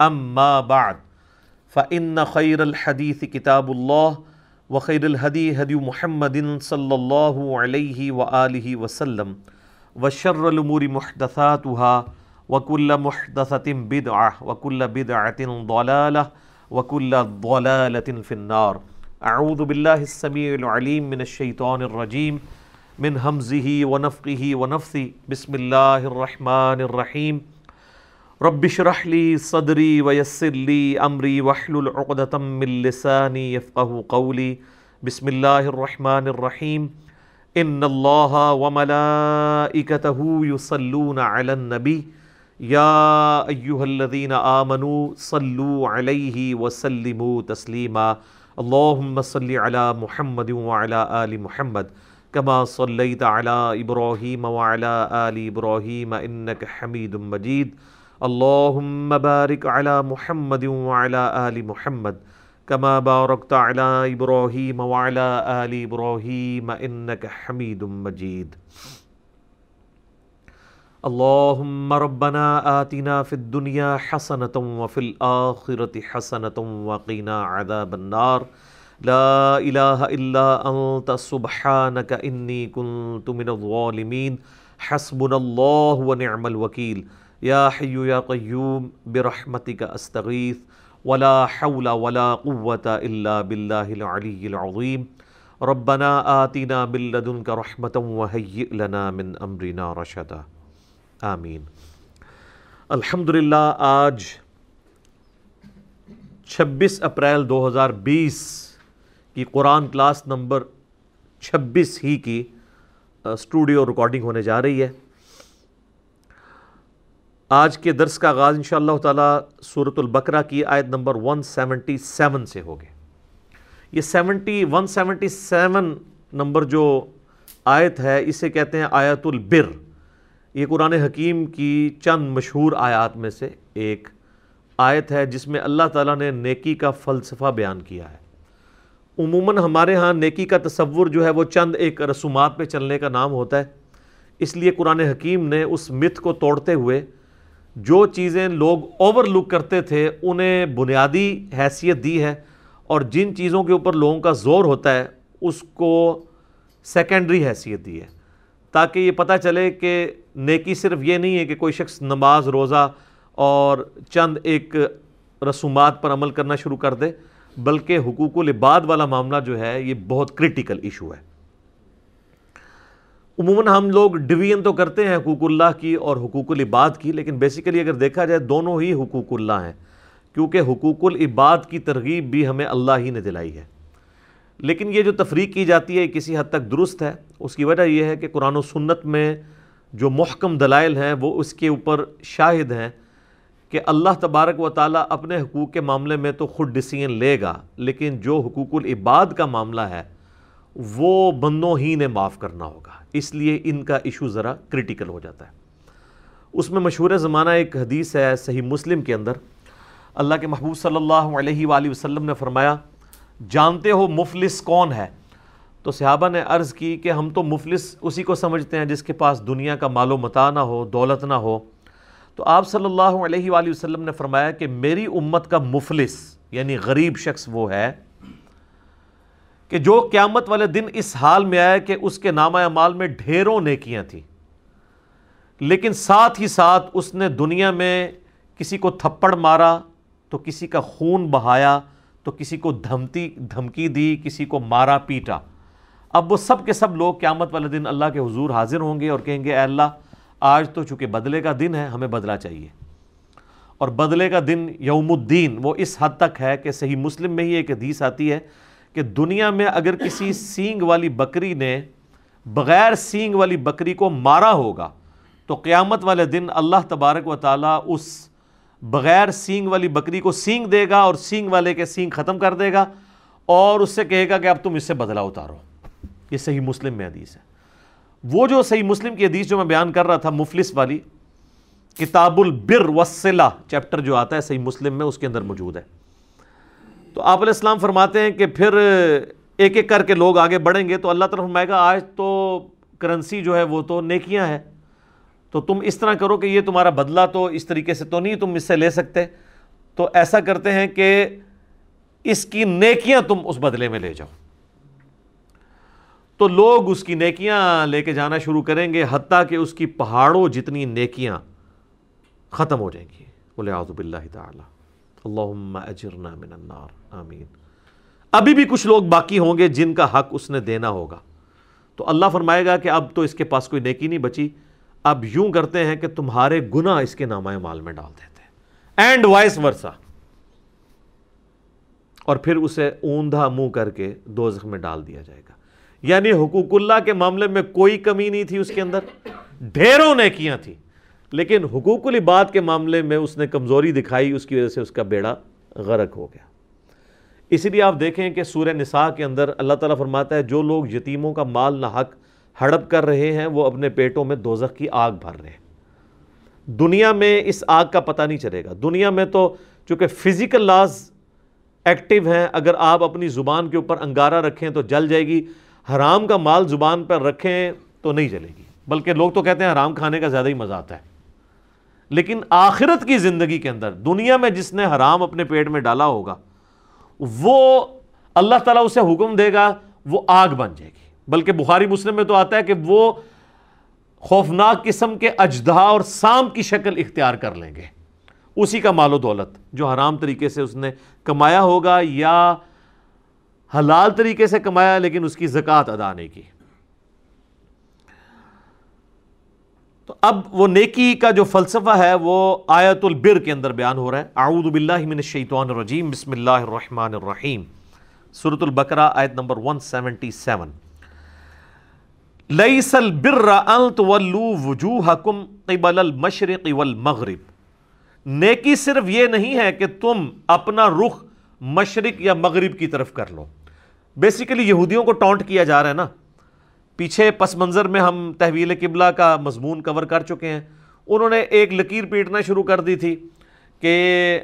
اما بعد فان خير الحديث كتاب الله، وخير الهدي هدي محمد صلى الله عليه واله وسلم، وشر الامور محدثاتها، وكل محدثه بدعه وكل بدعه ضلاله وكل ضلاله في النار. اعوذ بالله السميع العليم من الشيطان الرجيم، من همزه ونفقه ونفثه. بسم الله الرحمن الرحيم. رب اشرح لي صدري ويسر لي امري واحلل عقدة من لساني يفقهوا قولي. بسم الله الرحمن الرحيم. ان الله وملائكته يصلون على النبي. يا ايها الذين امنوا صلوا عليه وسلموا تسليما. اللهم صل على محمد وعلى ال محمد. كما صليت على ابراهيم وعلى ال ابراهيم انك حميد مجيد. اللهم بارك على محمد وعلى آل محمد كما باركت على إبراهيم وعلى آل إبراهيم إنك حميد مجيد اللهم ربنا آتنا في الدنيا حسنة وفي الآخرة حسنة وقنا عذاب النار. لا إله إلا أنت سبحانك إني كنت من الظالمين حسبنا الله ونعم الوكيل یا حی یا قیوم برحمتک استغیث ولا حول ولا قوة الا باللہ العلی العظیم. ربنا آتنا من لدنک رحمتا وہیئ لنا من امرنا رشدا. آمین. الحمدللہ آج چھبیس اپریل دو ہزار بیس کی قرآن کلاس نمبر چھبیس ہی کی اسٹوڈیو ریکارڈنگ ہونے جا رہی ہے۔ آج کے درس کا آغاز انشاءاللہ تعالی سورۃ البقرہ کی آیت نمبر 177 سے ہوگے یہ seventy one seventy seven number جو آیت ہے، اسے کہتے ہیں آیت البر۔ یہ قرآن حکیم کی چند مشہور آیات میں سے ایک آیت ہے، جس میں اللہ تعالیٰ نے نیکی کا فلسفہ بیان کیا ہے۔ عموماً ہمارے ہاں نیکی کا تصور جو ہے، وہ چند ایک رسومات پہ چلنے کا نام ہوتا ہے۔ اس لیے قرآن حکیم نے اس مت کو توڑتے ہوئے جو چیزیں لوگ اوور لک کرتے تھے، انہیں بنیادی حیثیت دی ہے اور جن چیزوں کے اوپر لوگوں کا زور ہوتا ہے، اس کو سیکنڈری حیثیت دی ہے۔ تاکہ یہ پتہ چلے کہ نیکی صرف یہ نہیں ہے کہ کوئی شخص نماز، روزہ اور چند ایک رسومات پر عمل کرنا شروع کر دے، بلکہ حقوق العباد والا معاملہ جو ہے، یہ بہت کرٹیکل ایشو ہے۔ عموماً ہم لوگ ڈویژن تو کرتے ہیں حقوق اللہ کی اور حقوق العباد کی، لیکن بیسیکلی اگر دیکھا جائے دونوں ہی حقوق اللہ ہیں، کیونکہ حقوق العباد کی ترغیب بھی ہمیں اللہ ہی نے دلائی ہے۔ لیکن یہ جو تفریق کی جاتی ہے کسی حد تک درست ہے۔ اس کی وجہ یہ ہے کہ قرآن و سنت میں جو محکم دلائل ہیں، وہ اس کے اوپر شاہد ہیں کہ اللہ تبارک و تعالیٰ اپنے حقوق کے معاملے میں تو خود ڈسیزن لے گا، لیکن جو حقوق العباد کا معاملہ ہے وہ بندوں ہی نے معاف کرنا ہوگا۔ اس لیے ان کا ایشو ذرا کرٹیکل ہو جاتا ہے۔ اس میں مشہور زمانہ ایک حدیث ہے صحیح مسلم کے اندر۔ اللہ کے محبوب صلی اللہ علیہ وآلہ وسلم نے فرمایا، جانتے ہو مفلس کون ہے؟ تو صحابہ نے عرض کی کہ ہم تو مفلس اسی کو سمجھتے ہیں جس کے پاس دنیا کا مال و متا نہ ہو، دولت نہ ہو۔ تو آپ صلی اللہ علیہ وآلہ وسلم نے فرمایا کہ میری امت کا مفلس یعنی غریب شخص وہ ہے کہ جو قیامت والے دن اس حال میں آئے کہ اس کے نامہ اعمال میں ڈھیروں نیکیاں تھیں، لیکن ساتھ ہی ساتھ اس نے دنیا میں کسی کو تھپڑ مارا، تو کسی کا خون بہایا، تو کسی کو دھمتی، دھمکی دی، کسی کو مارا، پیٹا۔ اب وہ سب کے سب لوگ قیامت والے دن اللہ کے حضور حاضر ہوں گے اور کہیں گے، اے اللہ، آج تو چونکہ بدلے کا دن ہے، ہمیں بدلہ چاہیے۔ اور بدلے کا دن یوم الدین، وہ اس حد تک ہے کہ صحیح مسلم میں ہی ایک حدیث آتی ہے کہ دنیا میں اگر کسی سینگ والی بکری نے بغیر سینگ والی بکری کو مارا ہوگا، تو قیامت والے دن اللہ تبارک و تعالیٰ اس بغیر سینگ والی بکری کو سینگ دے گا اور سینگ والے کے سینگ ختم کر دے گا اور اس سے کہے گا کہ اب تم اس سے بدلا اتارو۔ یہ صحیح مسلم میں حدیث ہے۔ وہ جو صحیح مسلم کی حدیث جو میں بیان کر رہا تھا، مفلس والی، کتاب البر وسلہ چیپٹر جو آتا ہے صحیح مسلم میں، اس کے اندر موجود ہے۔ تو آپ علیہ السلام فرماتے ہیں کہ پھر ایک ایک کر کے لوگ آگے بڑھیں گے تو اللہ تعالیٰ فرمائے گا، آج تو کرنسی جو ہے وہ تو نیکیاں ہیں۔ تو تم اس طرح کرو کہ یہ تمہارا بدلہ تو اس طریقے سے تو نہیں تم اس سے لے سکتے۔ تو ایسا کرتے ہیں کہ اس کی نیکیاں تم اس بدلے میں لے جاؤ۔ تو لوگ اس کی نیکیاں لے کے جانا شروع کریں گے، حتیٰ کہ اس کی پہاڑوں جتنی نیکیاں ختم ہو جائیں گی۔ بولے آزب اللہ تعالیٰ۔ اللہم اجرنا من النار، آمین۔ ابھی بھی کچھ لوگ باقی ہوں گے جن کا حق اس نے دینا ہوگا۔ تو اللہ فرمائے گا کہ اب تو اس کے پاس کوئی نیکی نہیں بچی۔ اب یوں کرتے ہیں کہ تمہارے گناہ اس کے نامہ مال میں ڈال دیتے ہیں۔ And vice versa. اور پھر اسے اوندھا منہ کر کے دوزخ میں ڈال دیا جائے گا۔ یعنی حقوق اللہ کے معاملے میں کوئی کمی نہیں تھی اس کے اندر۔ ڈھیروں نیکیاں تھیں۔ لیکن حقوق العباد کے معاملے میں اس نے کمزوری دکھائی، اس کی وجہ سے اس کا بیڑا غرق ہو گیا۔ اسی لیے آپ دیکھیں کہ سورہ نساء کے اندر اللہ تعالیٰ فرماتا ہے، جو لوگ یتیموں کا مال نہ حق ہڑپ کر رہے ہیں، وہ اپنے پیٹوں میں دوزخ کی آگ بھر رہے ہیں۔ دنیا میں اس آگ کا پتہ نہیں چلے گا۔ دنیا میں تو چونکہ فزیکل لاز ایکٹیو ہیں، اگر آپ اپنی زبان کے اوپر انگارہ رکھیں تو جل جائے گی۔ حرام کا مال زبان پر رکھیں تو نہیں جلے گی۔ بلکہ لوگ تو کہتے ہیں حرام کھانے کا زیادہ ہی مزہ آتا ہے۔ لیکن آخرت کی زندگی کے اندر، دنیا میں جس نے حرام اپنے پیٹ میں ڈالا ہوگا، وہ اللہ تعالیٰ اسے حکم دے گا، وہ آگ بن جائے گی۔ بلکہ بخاری مسلم میں تو آتا ہے کہ وہ خوفناک قسم کے اجدہ اور سام کی شکل اختیار کر لیں گے۔ اسی کا مال و دولت، جو حرام طریقے سے اس نے کمایا ہوگا یا حلال طریقے سے کمایا، لیکن اس کی زکوٰۃ ادا نہیں کی۔ تو اب وہ نیکی کا جو فلسفہ ہے وہ آیت البر کے اندر بیان ہو رہا ہے۔ اعوذ باللہ من الشیطان الرجیم، بسم اللہ الرحمن الرحیم۔ سورة البقرہ آیت نمبر 177 لیس البر ان تولوا وجوہکم قبل المشرق والمغرب۔ نیکی صرف یہ نہیں ہے کہ تم اپنا رخ مشرق یا مغرب کی طرف کر لو۔ بیسیکلی یہودیوں کو ٹونٹ کیا جا رہا ہے نا۔ پیچھے پس منظر میں ہم تحویل قبلہ کا مضمون کور کر چکے ہیں۔ انہوں نے ایک لکیر پیٹنا شروع کر دی تھی کہ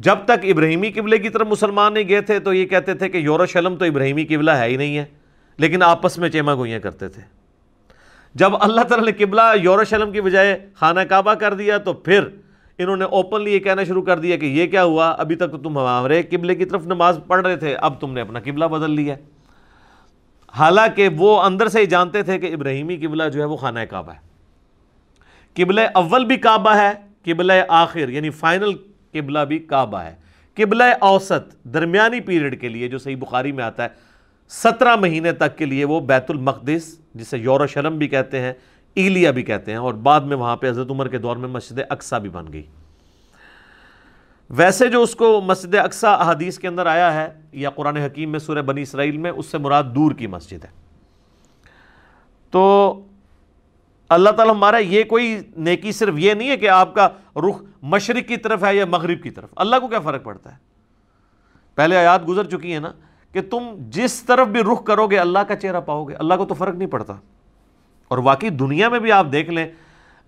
جب تک ابراہیمی قبلے کی طرف مسلمان نہیں گئے تھے تو یہ کہتے تھے کہ یوروشلم تو ابراہیمی قبلہ ہے ہی نہیں ہے، لیکن آپس میں چیما گوئیاں کرتے تھے۔ جب اللہ تعالیٰ نے قبلہ یوروشلم کی بجائے خانہ کعبہ کر دیا تو پھر انہوں نے اوپنلی یہ کہنا شروع کر دیا کہ یہ کیا ہوا؟ ابھی تک تو تم ہمارے قبلے کی طرف نماز پڑھ رہے تھے، اب تم نے اپنا قبلہ بدل لیا۔ حالانکہ وہ اندر سے ہی جانتے تھے کہ ابراہیمی قبلہ جو ہے وہ خانہ کعبہ ہے۔ قبلہ اول بھی کعبہ ہے، قبلہ آخر یعنی فائنل قبلہ بھی کعبہ ہے۔ قبلہ اوسط، درمیانی پیریڈ کے لیے جو صحیح بخاری میں آتا ہے، سترہ مہینے تک کے لیے وہ بیت المقدس، جسے یوروشلم بھی کہتے ہیں، ایلیا بھی کہتے ہیں، اور بعد میں وہاں پہ حضرت عمر کے دور میں مسجد اقسا بھی بن گئی۔ ویسے جو اس کو مسجد اقسا احادیث کے اندر آیا ہے، یا قرآن حکیم میں سورہ بنی اسرائیل میں، اس سے مراد دور کی مسجد ہے۔ تو اللہ تعالیٰ ہمارا یہ کوئی نیکی صرف یہ نہیں ہے کہ آپ کا رخ مشرق کی طرف ہے یا مغرب کی طرف۔ اللہ کو کیا فرق پڑتا ہے؟ پہلے آیات گزر چکی ہیں نا کہ تم جس طرف بھی رخ کرو گے، اللہ کا چہرہ پاؤ گے۔ اللہ کو تو فرق نہیں پڑتا۔ اور واقعی دنیا میں بھی آپ دیکھ لیں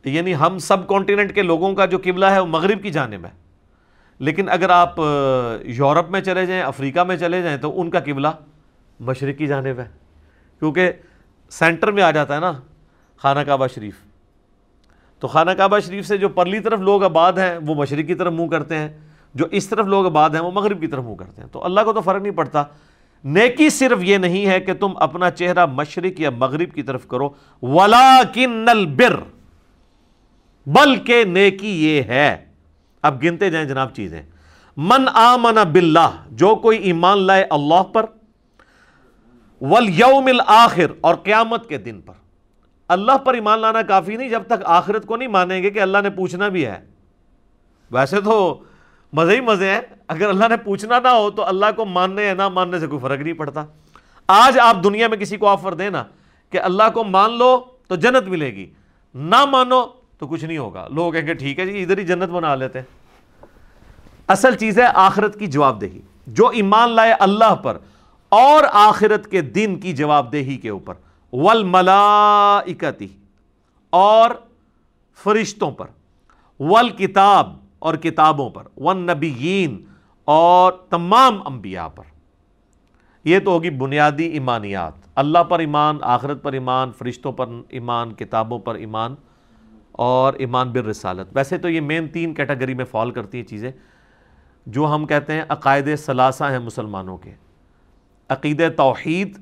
یعنی ہم سب کانٹیننٹ کے لوگوں کا جو قبلہ ہے، وہ مغرب کی جانب ہے۔ لیکن اگر آپ یورپ میں چلے جائیں، افریقہ میں چلے جائیں، تو ان کا قبلہ مشرق کی جانب ہے۔ کیونکہ سینٹر میں آ جاتا ہے نا، خانہ کعبہ شریف۔ تو خانہ کعبہ شریف سے جو پرلی طرف لوگ آباد ہیں، وہ مشرق کی طرف منہ کرتے ہیں۔ جو اس طرف لوگ آباد ہیں، وہ مغرب کی طرف منہ کرتے ہیں۔ تو اللہ کو تو فرق نہیں پڑتا۔ نیکی صرف یہ نہیں ہے کہ تم اپنا چہرہ مشرق یا مغرب کی طرف کرو۔ ولاکن البر۔ بلکہ نیکی یہ ہے۔ اب گنتے جائیں جناب چیزیں۔ من آمن باللہ، جو کوئی ایمان لائے اللہ پر، والیوم الاخر، اور قیامت کے دن پر۔ اللہ پر ایمان لانا کافی نہیں، جب تک آخرت کو نہیں مانیں گے کہ اللہ نے پوچھنا بھی ہے۔ ویسے تو مزے ہی مزے ہیں۔ اگر اللہ نے پوچھنا نہ ہو تو اللہ کو ماننے یا نہ ماننے سے کوئی فرق نہیں پڑتا۔ آج آپ دنیا میں کسی کو آفر دینا کہ اللہ کو مان لو تو جنت ملے گی۔ نہ مانو تو کچھ نہیں ہوگا۔ لوگ کہیں گے، ٹھیک ہے جی ادھر ہی جنت بنا لیتے ہیں۔ اصل چیز ہے آخرت کی جواب دہی جو ایمان لائے اللہ پر، اور آخرت کے دن کی جواب دہی کے اوپر۔ والملائکتی، اور فرشتوں پر۔ والکتاب اور کتابوں پر۔ والنبیین، اور تمام انبیاء پر۔ یہ تو ہوگی بنیادی ایمانیات۔ اللہ پر ایمان، آخرت پر ایمان، فرشتوں پر ایمان، کتابوں پر ایمان۔ اور ایمان بر رسالت۔ ویسے تو یہ مین تین کیٹیگری میں فال کرتی ہیں چیزیں، جو ہم کہتے ہیں عقائد ثلاثہ ہیں مسلمانوں کے۔ عقید توحید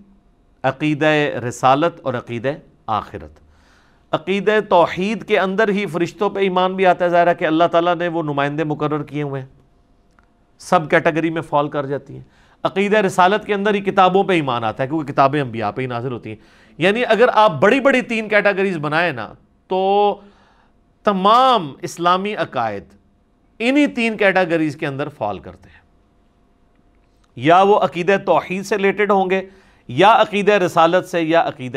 عقید رسالت اور عقید آخرت۔ عقید توحید کے اندر ہی فرشتوں پہ ایمان بھی آتا ہے ظاہرہ کہ اللہ تعالیٰ نے وہ نمائندے مقرر کیے ہوئے ہیں۔ سب کیٹیگری میں فال کر جاتی ہیں۔ عقیدہ رسالت کے اندر ہی کتابوں پہ ایمان آتا ہے، کیونکہ کتابیں انبیاء پہ ہی نازل ہوتی ہیں۔ یعنی اگر آپ بڑی بڑی تین کیٹیگریز بنائیں نا، تو تمام اسلامی عقائد انہی تین کیٹیگریز کے اندر فال کرتے ہیں۔ یا وہ عقید توحید سے ریلیٹڈ ہوں گے، یا عقید رسالت سے، یا عقید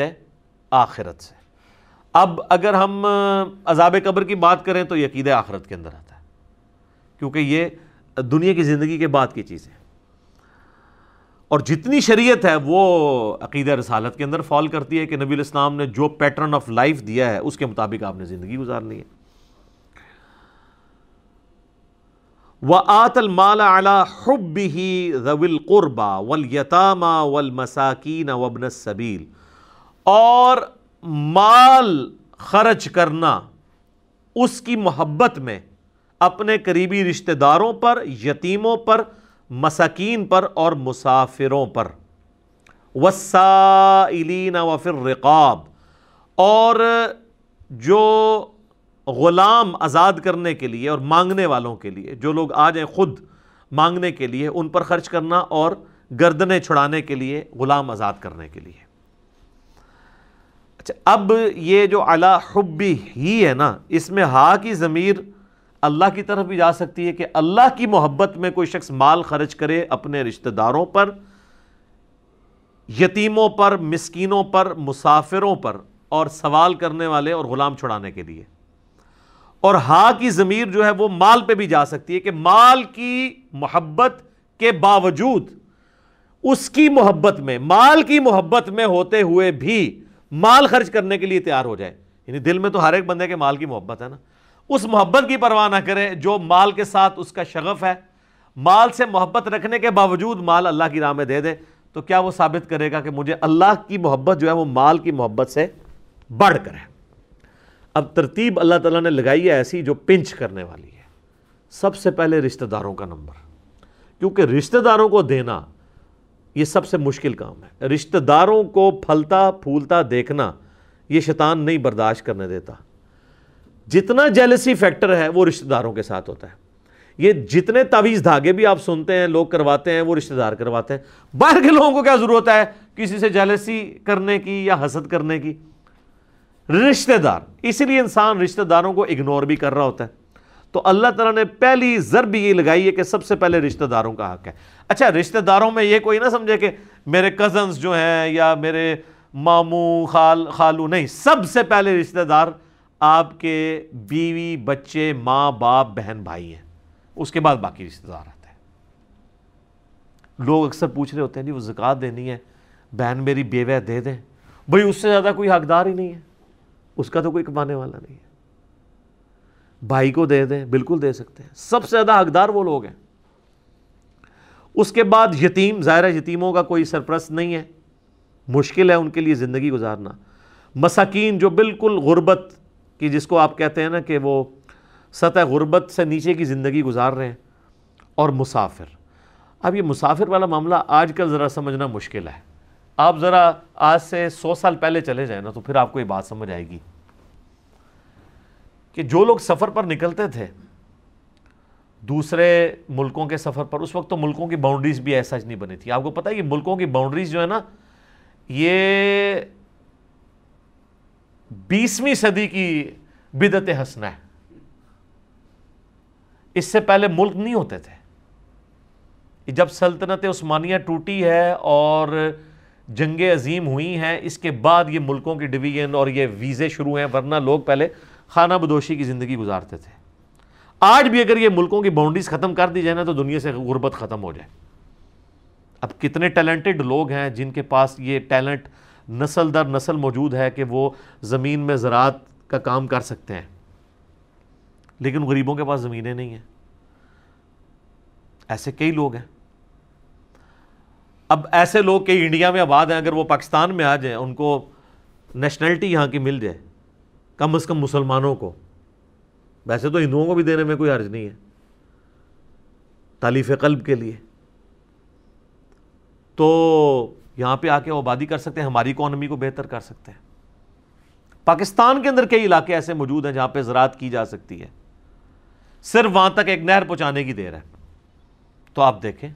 آخرت سے۔ اب اگر ہم عذاب قبر کی بات کریں تو یہ عقید آخرت کے اندر آتا ہے۔ کیونکہ یہ دنیا کی زندگی کے بعد کی چیز ہے اور جتنی شریعت ہے، وہ عقیدہ رسالت کے اندر فال کرتی ہے کہ نبی الاسلام نے جو پیٹرن آف لائف دیا ہے، اس کے مطابق آپ نے زندگی گزارنی ہے۔ وَآتَ الْمَالَ عَلَى حُبِّهِ ذَوِ الْقُرْبَى وَالْيَتَامَى وَالْمَسَاكِينَ وَابْنَ السَّبِيلِ۔ اور مال خرچ کرنا اس کی محبت میں اپنے قریبی رشتہ داروں پر، یتیموں پر، مساکین پر اور مسافروں پر۔ وسائلین وفر رقاب اور جو غلام آزاد کرنے کے لیے اور مانگنے والوں کے لیے، جو لوگ آ جائیں خود مانگنے کے لیے، ان پر خرچ کرنا اور گردنیں چھڑانے کے لیے غلام آزاد کرنے کے لیے۔ اچھا اب یہ جو اعلیٰ حبی ہی ہے نا، اس میں ہا کی ضمیر اللہ کی طرف بھی جا سکتی ہے کہ اللہ کی محبت میں کوئی شخص مال خرچ کرے اپنے رشتہ داروں پر، یتیموں پر، مسکینوں پر، مسافروں پر اور سوال کرنے والے اور غلام چھڑانے کے لیے۔ اور ہا کی ضمیر جو ہے وہ مال پہ بھی جا سکتی ہے کہ مال کی محبت کے باوجود اس کی محبت میں، مال کی محبت میں ہوتے ہوئے بھی مال خرچ کرنے کے لیے تیار ہو جائے۔ یعنی دل میں تو ہر ایک بندے کے مال کی محبت ہے نا۔ اس محبت کی پرواہ نہ کرے جو مال کے ساتھ اس کا شغف ہے۔ مال سے محبت رکھنے کے باوجود مال اللہ کی راہ میں دے دے۔ تو کیا وہ ثابت کرے گا کہ مجھے اللہ کی محبت جو ہے وہ مال کی محبت سے بڑھ کر ہے؟ اب ترتیب اللہ تعالیٰ نے لگائی ہے ایسی جو پنچ کرنے والی ہے۔ سب سے پہلے رشتہ داروں کا نمبر۔ کیونکہ رشتہ داروں کو دینا یہ سب سے مشکل کام ہے۔ رشتہ داروں کو پھلتا، پھولتا دیکھنا یہ شیطان نہیں برداشت کرنے دیتا۔ جتنا جیلسی فیکٹر ہے وہ رشتہ داروں کے ساتھ ہوتا ہے۔ یہ جتنے تعویز دھاگے بھی آپ سنتے ہیں، لوگ کرواتے ہیں، وہ رشتہ دار کرواتے ہیں۔ باہر کے لوگوں کو کیا ضرورت ہے؟ کسی سے جیلسی کرنے کی یا حسد کرنے کی؟ رشتہ دار اسی لیے انسان رشتہ داروں کو اگنور بھی کر رہا ہوتا ہے۔ تو اللہ تعالیٰ نے پہلی ضرب یہ لگائی ہے کہ سب سے پہلے رشتہ داروں کا حق ہے۔ اچھا رشتہ داروں میں یہ کوئی نہ سمجھے کہ میرے کزنز جو ہیں یا میرے ماموں، خال، خالو، نہیں، سب سے پہلے رشتہ دار آپ کے بیوی، بچے، ماں، باپ، بہن، بھائی ہیں۔ اس کے بعد باقی رشتہ دار آتے ہیں۔ لوگ اکثر پوچھ رہے ہوتے ہیں جی وہ زکوٰۃ دینی ہے، بہن میری بیوہ دے دیں۔ بھائی، اس سے زیادہ کوئی حقدار ہی نہیں ہے۔ اس کا تو کوئی کمانے والا نہیں ہے۔ بھائی کو دے دیں، بالکل دے سکتے ہیں۔ سب سے زیادہ حقدار وہ لوگ ہیں۔ اس کے بعد یتیم، ظاہر یتیموں کا کوئی سرپرست نہیں ہے۔ مشکل ہے ان کے لیے زندگی گزارنا۔ مساکین جو بالکل غربت کہ جس کو آپ کہتے ہیں نا کہ وہ سطح غربت سے نیچے کی زندگی گزار رہے ہیں، اور مسافر۔ اب یہ مسافر والا معاملہ آج کل ذرا سمجھنا مشکل ہے۔ آپ ذرا آج سے سو سال پہلے چلے جائیں نا تو پھر آپ کو یہ بات سمجھ آئے گی کہ جو لوگ سفر پر نکلتے تھے، دوسرے ملکوں کے سفر پر، اس وقت تو ملکوں کی باؤنڈریز بھی ایسا نہیں بنی تھی۔ آپ کو پتہ ہے کہ ملکوں کی باؤنڈریز جو ہے نا، یہ بیسویں صدی کی بدت حسنہ ہے۔ اس سے پہلے ملک نہیں ہوتے تھے۔ جب سلطنت عثمانیہ ٹوٹی ہے اور جنگ عظیم ہوئی ہیں، اس کے بعد یہ ملکوں کی ڈویژن اور یہ ویزے شروع ہیں، ورنہ لوگ پہلے خانہ بدوشی کی زندگی گزارتے تھے۔ آج بھی اگر یہ ملکوں کی باؤنڈریز ختم کر دی جائے نا تو دنیا سے غربت ختم ہو جائے۔ اب کتنے ٹیلنٹڈ لوگ ہیں جن کے پاس یہ ٹیلنٹ نسل در نسل موجود ہے کہ وہ زمین میں زراعت کا کام کر سکتے ہیں۔ لیکن غریبوں کے پاس زمینیں نہیں ہیں۔ ایسے کئی لوگ ہیں۔ اب ایسے لوگ کئی انڈیا میں آباد ہیں، اگر وہ پاکستان میں آ جائیں، ان کو نیشنلٹی یہاں کی مل جائے، کم از کم مسلمانوں کو۔ ویسے تو ہندوؤں کو بھی دینے میں کوئی حرج نہیں ہے، تالیف قلب کے لیے۔ تو یہاں پہ آ کے آبادی کر سکتے ہیں، ہماری اکانومی کو بہتر کر سکتے ہیں۔ پاکستان کے اندر کئی علاقے ایسے موجود ہیں جہاں پہ زراعت کی جا سکتی ہے۔ صرف وہاں تک ایک نہر پہنچانے کی دیر ہے۔ تو آپ دیکھیں۔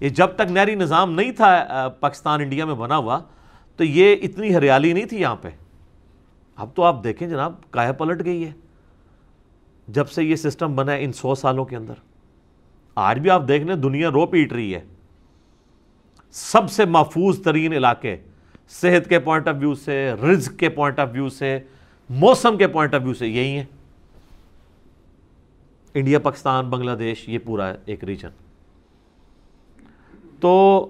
یہ جب تک نہری نظام نہیں تھا پاکستان، انڈیا میں بنا ہوا، تو یہ اتنی ہریالی نہیں تھی یہاں پہ۔ اب تو آپ دیکھیں جناب، کایا پلٹ گئی ہے۔ جب سے یہ سسٹم بنا ہے ان سو سالوں کے اندر۔ آج بھی آپ دیکھ لیں، دنیا رو پیٹ رہی ہے۔ سب سے محفوظ ترین علاقے، صحت کے پوائنٹ آف ویو سے، رزق کے پوائنٹ آف ویو سے، موسم کے پوائنٹ آف ویو سے یہی ہیں۔ انڈیا، پاکستان، بنگلہ دیش، یہ پورا ایک ریجن تو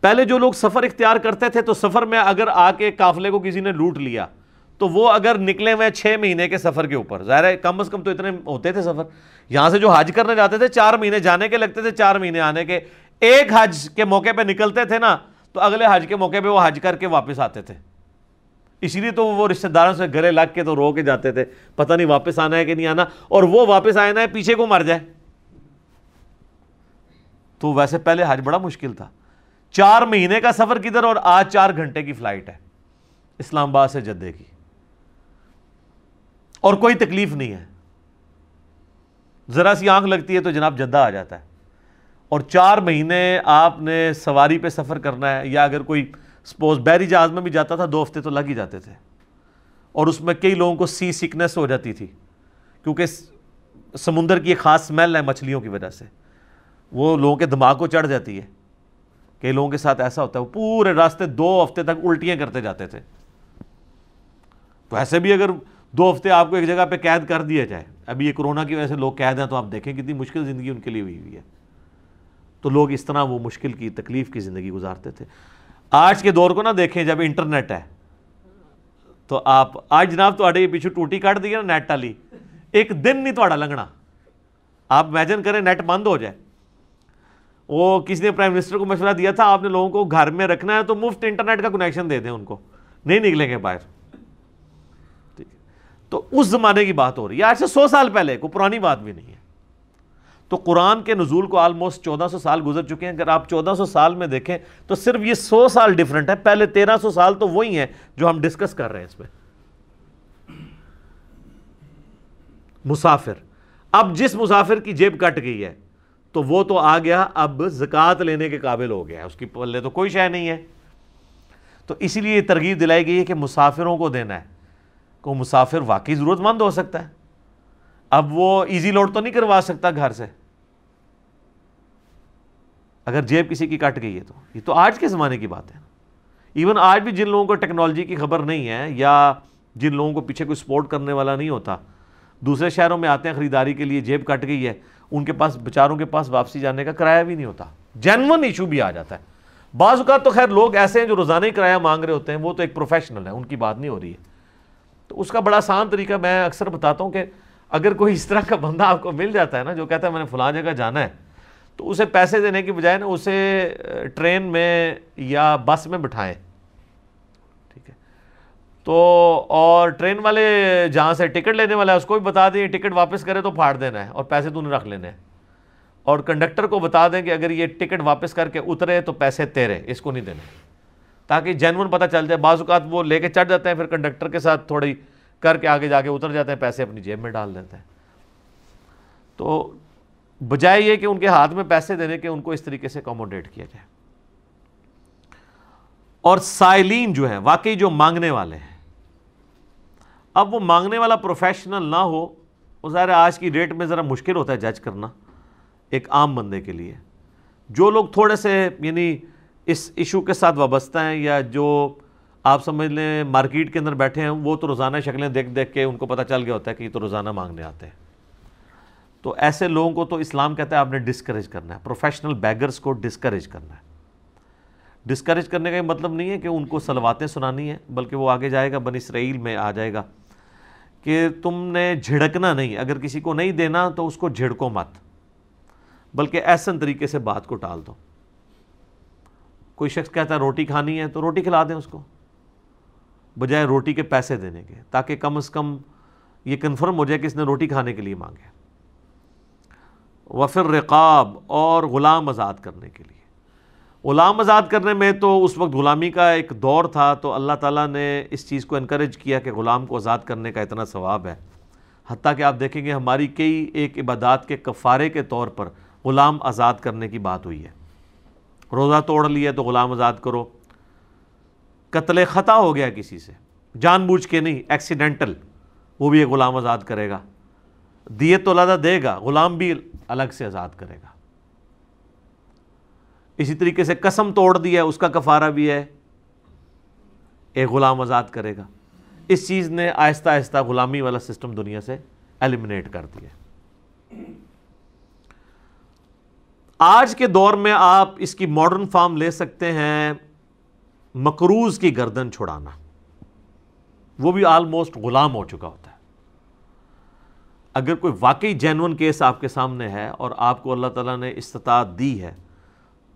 پہلے جو لوگ سفر اختیار کرتے تھے تو سفر میں اگر آ کے قافلے کو کسی نے لوٹ لیا، تو وہ اگر نکلے ہوئے چھ مہینے کے سفر کے اوپر، ظاہر ہے کم از کم تو اتنے ہوتے تھے سفر۔ یہاں سے جو حج کرنے جاتے تھے، چار مہینے جانے کے لگتے تھے، چار مہینے آنے کے۔ ایک حج کے موقع پہ نکلتے تھے نا، تو اگلے حج کے موقع پہ وہ حج کر کے واپس آتے تھے۔ اسی لیے تو وہ رشتہ داروں سے گلے لگ کے تو رو کے جاتے تھے، پتہ نہیں واپس آنا ہے کہ نہیں آنا، اور وہ واپس آئے نا ہے، پیچھے کو مر جائے۔ تو ویسے پہلے حج بڑا مشکل تھا۔ چار مہینے کا سفر کدھر اور آج چار گھنٹے کی فلائٹ ہے۔ اسلام آباد سے جدے کی۔ اور کوئی تکلیف نہیں ہے۔ ذرا سی آنکھ لگتی ہے تو جناب جدہ آ جاتا ہے۔ اور چار مہینے آپ نے سواری پہ سفر کرنا ہے یا اگر کوئی سپوز بحری جہاز میں بھی جاتا تھا، دو ہفتے تو لگ ہی جاتے تھے۔ اور اس میں کئی لوگوں کو سی سکنس ہو جاتی تھی۔ کیونکہ سمندر کی ایک خاص سمیل ہے مچھلیوں کی وجہ سے۔ وہ لوگوں کے دماغ کو چڑھ جاتی ہے کئی لوگوں کے ساتھ ایسا ہوتا ہے، وہ پورے راستے دو ہفتے تک الٹیاں کرتے جاتے تھے۔ تو ایسے بھی اگر دو ہفتے آپ کو ایک جگہ پہ قید کر دیا جائے، ابھی یہ کرونا کی وجہ سے لوگ قید ہیں تو آپ دیکھیں کتنی مشکل زندگی ان کے لیے ہوئی ہوئی ہے۔ تو لوگ اس طرح وہ مشکل کی، تکلیف کی زندگی گزارتے تھے۔ آج کے دور کو نہ دیکھیں، جب انٹرنیٹ ہے، تو آپ، آج جناب تو پیچھے ٹوٹی کاٹ دی نا نیٹ والی ایک دن نہیں تو لنگنا۔ آپ امیجن کریں، نیٹ بند ہو جائے۔ وہ کسی نے پرائم منسٹر کو مشورہ دیا تھا؟ آپ نے لوگوں کو گھر میں رکھنا ہے تو مفت انٹرنیٹ کا کنیکشن دے دیں ان کو۔ نہیں نکلیں گے باہر۔ تو اس زمانے کی بات ہو رہی ہے۔ آج سے سو سال پہلے، کوئی پرانی بات بھی نہیں ہے۔ تو قرآن کے نزول کو آلموسٹ چودہ سو سال گزر چکے ہیں۔ اگر آپ چودہ سو سال میں دیکھیں تو صرف یہ سو سال ڈیفرنٹ ہے۔ پہلے تیرہ سو سال تو وہی ہیں جو ہم ڈسکس کر رہے ہیں اس میں۔ مسافر۔ اب جس مسافر کی جیب کٹ گئی ہے تو وہ تو آ گیا، اب زکوٰۃ لینے کے قابل ہو گیا اس کی پلے تو کوئی شے نہیں ہے۔ تو اسی لیے یہ ترغیب دلائی گئی ہے کہ مسافروں کو دینا ہے۔ کو مسافر واقعی ضرورت مند ہو سکتا ہے۔ اب وہ ایزی لوڈ تو نہیں کروا سکتا گھر سے۔ اگر جیب کسی کی کٹ گئی ہے تو۔ یہ تو آج کے زمانے کی بات ہے۔ ایون آج بھی جن لوگوں کو ٹیکنالوجی کی خبر نہیں ہے یا جن لوگوں کو پیچھے کوئی سپورٹ کرنے والا نہیں ہوتا، دوسرے شہروں میں آتے ہیں، خریداری کے لیے جیب کٹ گئی ہے۔ ان کے پاس بچاروں کے پاس واپسی جانے کا کرایہ بھی نہیں ہوتا۔ جینون ایشو بھی آ جاتا ہے۔ بعض اوقات تو خیر لوگ ایسے ہیں جو روزانہ ہی کرایہ مانگ رہے ہوتے ہیں، وہ تو ایک پروفیشنل ہے، ان کی بات نہیں ہو رہی ہے۔ تو اس کا بڑا آسان طریقہ میں اکثر بتاتا ہوں کہ اگر کوئی اس طرح کا بندہ آپ کو مل جاتا ہے نا، جو کہتا ہے میں نے فلاں جگہ جانا ہے، تو اسے پیسے دینے کی بجائے نا اسے ٹرین میں یا بس میں بٹھائیں۔ تو اور ٹرین والے جہاں سے ٹکٹ لینے والا ہے اس کو بھی بتا دیں، ٹکٹ واپس کرے تو پھاڑ دینا ہے اور پیسے تو رکھ لینے ہیں۔ اور کنڈکٹر کو بتا دیں کہ اگر یہ ٹکٹ واپس کر کے اترے تو پیسے تیرے، اس کو نہیں دینے۔ تاکہ جینون پتہ چل جائے، بعض اوقات وہ لے کے چڑھ جاتے ہیں، پھر کنڈکٹر کے ساتھ تھوڑی کر کے آگے جا کے اتر جاتے ہیں، پیسے اپنی جیب میں ڈال دیتے ہیں۔ تو بجائے یہ کہ ان کے ہاتھ میں پیسے دینے کے ان کو اس طریقے سے اکوموڈیٹ کیا جائے۔ اور سائلین جو ہیں، واقعی جو مانگنے والے ہیں اب وہ مانگنے والا پروفیشنل نہ ہو، وہ ظاہر آج کی ڈیٹ میں ذرا مشکل ہوتا ہے جج کرنا، ایک عام بندے کے لیے۔ جو لوگ تھوڑے سے یعنی اس ایشو کے ساتھ وابستہ ہیں یا جو آپ سمجھ لیں مارکیٹ کے اندر بیٹھے ہیں، وہ تو روزانہ شکلیں دیکھ دیکھ کے ان کو پتہ چل گیا ہوتا ہے کہ یہ تو روزانہ مانگنے آتے ہیں۔ تو ایسے لوگوں کو تو اسلام کہتا ہے آپ نے ڈسکریج کرنا ہے۔ پروفیشنل بیگرز کو ڈسکریج کرنا ہے۔ ڈسکریج کرنے کا یہ مطلب نہیں ہے کہ ان کو سلواتیں سنانی ہیں، بلکہ وہ آگے جائے گا بن اسرائیل میں آ جائے گا۔ کہ تم نے جھڑکنا نہیں، اگر کسی کو نہیں دینا تو اس کو جھڑکو مت۔ بلکہ ایسن طریقے سے بات کو ٹال دو۔ کوئی شخص کہتا ہے روٹی کھانی ہے تو روٹی کھلا دیں اس کو۔ بجائے روٹی کے پیسے دینے کے، تاکہ کم از کم یہ کنفرم ہو جائے کہ اس نے روٹی کھانے کے لیے مانگے۔ وفر رقاب اور غلام آزاد کرنے کے لیے۔ غلام آزاد کرنے میں تو اس وقت غلامی کا ایک دور تھا، تو اللہ تعالیٰ نے اس چیز کو انکریج کیا کہ غلام کو آزاد کرنے کا اتنا ثواب ہے۔ حتیٰ کہ آپ دیکھیں گے ہماری کئی ایک عبادات کے کفارے کے طور پر غلام آزاد کرنے کی بات ہوئی ہے۔ روزہ توڑ لیا تو غلام آزاد کرو۔ قتل خطا ہو گیا کسی سے۔ جان بوجھ کے نہیں ایکسیڈنٹل وہ بھی ایک غلام آزاد کرے گا۔ دیت تو اللہ دے گا، غلام بھی الگ سے آزاد کرے گا۔ اسی طریقے سے قسم توڑ دیا ہے، اس کا کفارہ بھی ہے۔ ایک غلام آزاد کرے گا۔ اس چیز نے آہستہ آہستہ غلامی والا سسٹم دنیا سے ایلیمنیٹ کر دیا آج کے دور میں آپ اس کی ماڈرن فارم لے سکتے ہیں مکروز کی گردن چھڑانا۔ وہ بھی آلموسٹ غلام ہو چکا ہوتا ہے۔ اگر کوئی واقعی جینون کیس آپ کے سامنے ہے اور آپ کو اللہ تعالیٰ نے استطاعت دی ہے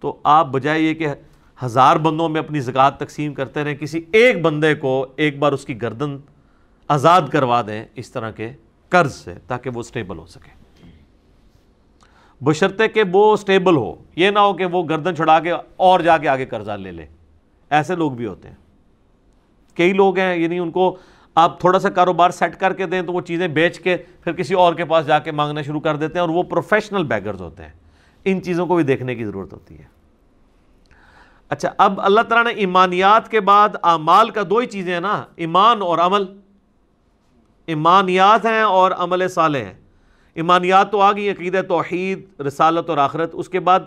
تو آپ بجائے یہ کہ ہزار بندوں میں اپنی زکوٰۃ تقسیم کرتے رہیں، کسی ایک بندے کو ایک بار اس کی گردن آزاد کروا دیں اس طرح کے قرض سے تاکہ وہ سٹیبل ہو سکے۔ بشرطے کہ وہ سٹیبل ہو، یہ نہ ہو کہ وہ گردن چھڑا کے اور جا کے آگے قرضہ لے لے۔ ایسے لوگ بھی ہوتے ہیں۔ کئی لوگ ہیں یعنی ان کو آپ تھوڑا سا کاروبار سیٹ کر کے دیں تو وہ چیزیں بیچ کے پھر کسی اور کے پاس جا کے مانگنا شروع کر دیتے ہیں اور وہ پروفیشنل بیگرز ہوتے ہیں۔ ان چیزوں کو بھی دیکھنے کی ضرورت ہوتی ہے۔ اچھا اب اللہ تعالیٰ نے ایمانیات کے بعد اعمال کا دو ہی چیزیں ہیں نا، ایمان اور عمل۔ ایمانیات ہیں اور عمل صالح ہیں۔ ایمانیات تو آ گئی عقید توحید، رسالت اور آخرت۔ اس کے بعد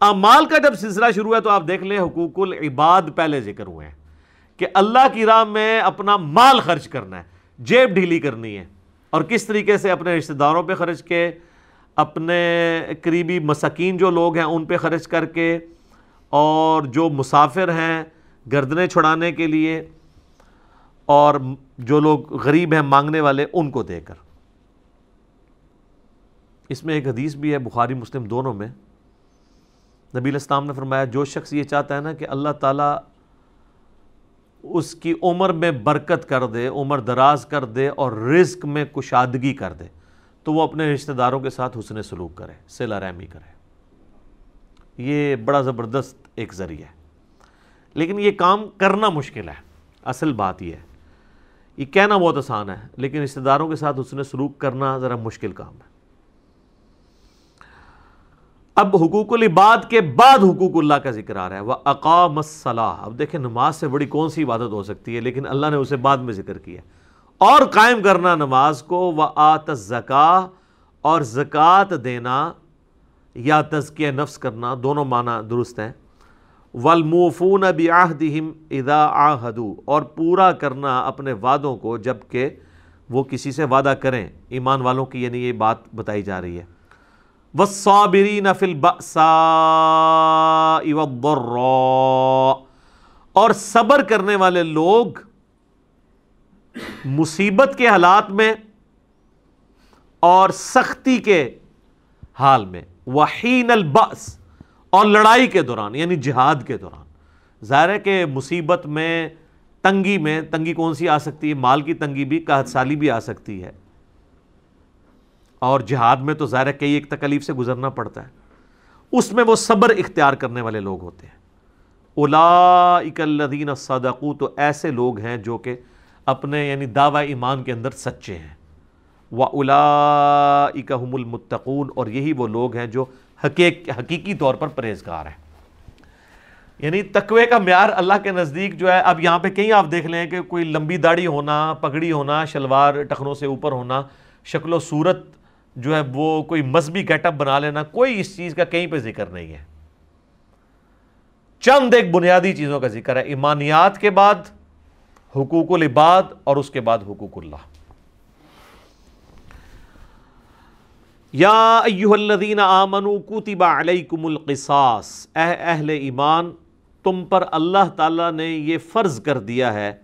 اعمال کا جب سلسلہ شروع ہے تو آپ دیکھ لیں، حقوق العباد پہلے ذکر ہوئے ہیں کہ اللہ کی راہ میں اپنا مال خرچ کرنا ہے، جیب ڈھیلی کرنی ہے۔ اور کس طریقے سے اپنے رشتہ داروں پہ خرچ کے اپنے قریبی مساکین جو لوگ ہیں ان پہ خرچ کر کے اور جو مسافر ہیں گردنیں چھڑانے کے لیے اور جو لوگ غریب ہیں مانگنے والے ان کو دے کر۔ اس میں ایک حدیث بھی ہے بخاری، مسلم دونوں میں۔ نبی الاسلام نے فرمایا، جو شخص یہ چاہتا ہے نا کہ اللہ تعالیٰ اس کی عمر میں برکت کر دے، عمر دراز کر دے اور رزق میں کشادگی کر دے۔ تو وہ اپنے رشتہ داروں کے ساتھ حسن سلوک کرے سلا رحمی کرے۔ یہ بڑا زبردست ایک ذریعہ ہے۔ لیکن یہ کام کرنا مشکل ہے، اصل بات یہ ہے۔ یہ کہنا بہت آسان ہے، لیکن رشتہ داروں کے ساتھ حسن سلوک کرنا ذرا مشکل کام ہے۔ اب حقوق العباد کے بعد حقوق اللہ کا ذکر آ رہا ہے۔ وہ اقام الصلاح۔ اب دیکھیں، نماز سے بڑی کون سی عبادت ہو سکتی ہے، لیکن اللہ نے اسے بعد میں ذکر کیا اور قائم کرنا نماز کو وہ آت زکا اور زکوٰۃ دینا یا تزکیہ نفس کرنا، دونوں معنی درست ہیں۔ والموفون بعہدہم اذا عاہدو اور پورا کرنا اپنے وعدوں کو جبکہ وہ کسی سے وعدہ کریں۔ ایمان والوں کی یعنی یہ بات بتائی جا رہی ہے۔ والصابرین فی البأساء والضراء، اور صبر کرنے والے لوگ مصیبت کے حالات میں اور سختی کے حال میں، وحین البأس اور لڑائی کے دوران یعنی جہاد کے دوران۔ ظاہر ہے کہ مصیبت میں تنگی میں، تنگی کون سی آ سکتی ہے؟ مال کی تنگی بھی قحط سالی بھی آ سکتی ہے۔ اور جہاد میں تو ظاہر کئی ایک تکلیف سے گزرنا پڑتا ہے۔ اس میں وہ صبر اختیار کرنے والے لوگ ہوتے ہیں۔ اولا الدین صدقو، تو ایسے لوگ ہیں جو کہ اپنے یعنی دعوی ایمان کے اندر سچے ہیں۔ و اولا اکم المتقون، اور یہی وہ لوگ ہیں جو حقیق حقیقی طور پر پرہیزگار ہیں۔ یعنی تقوی کا معیار اللہ کے نزدیک جو ہے، اب یہاں پہ کہیں آپ دیکھ لیں کہ کوئی لمبی داڑھی ہونا، پگڑی ہونا، شلوار ٹخنوں سے اوپر ہونا، شکل و صورت جو ہے، وہ کوئی مذہبی گیٹ اپ بنا لینا، کوئی اس چیز کا کہیں پہ ذکر نہیں ہے۔ چند ایک بنیادی چیزوں کا ذکر ہے۔ ایمانیات کے بعد حقوق العباد اور اس کے بعد حقوق اللہ۔ یا ایوہ الذین آمنوا کتب علیکم القصاص، اے اہل ایمان، تم پر اللہ تعالیٰ نے یہ فرض کر دیا ہے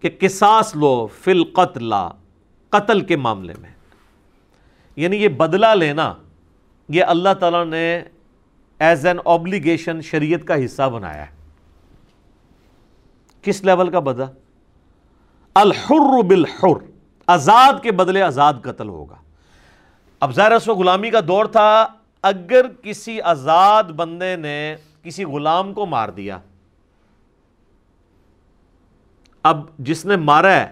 کہ قصاص لو فی القتل، قتل کے معاملے میں۔ یعنی یہ بدلہ لینا، یہ اللہ تعالیٰ نے ایز این اوبلیگیشن شریعت کا حصہ بنایا ہے۔ کس لیول کا بدلہ؟ الحر بالحر، آزاد کے بدلے آزاد قتل ہوگا۔ اب ظاہر اس غلامی کا دور تھا۔ اگر کسی آزاد بندے نے کسی غلام کو مار دیا، اب جس نے مارا ہے،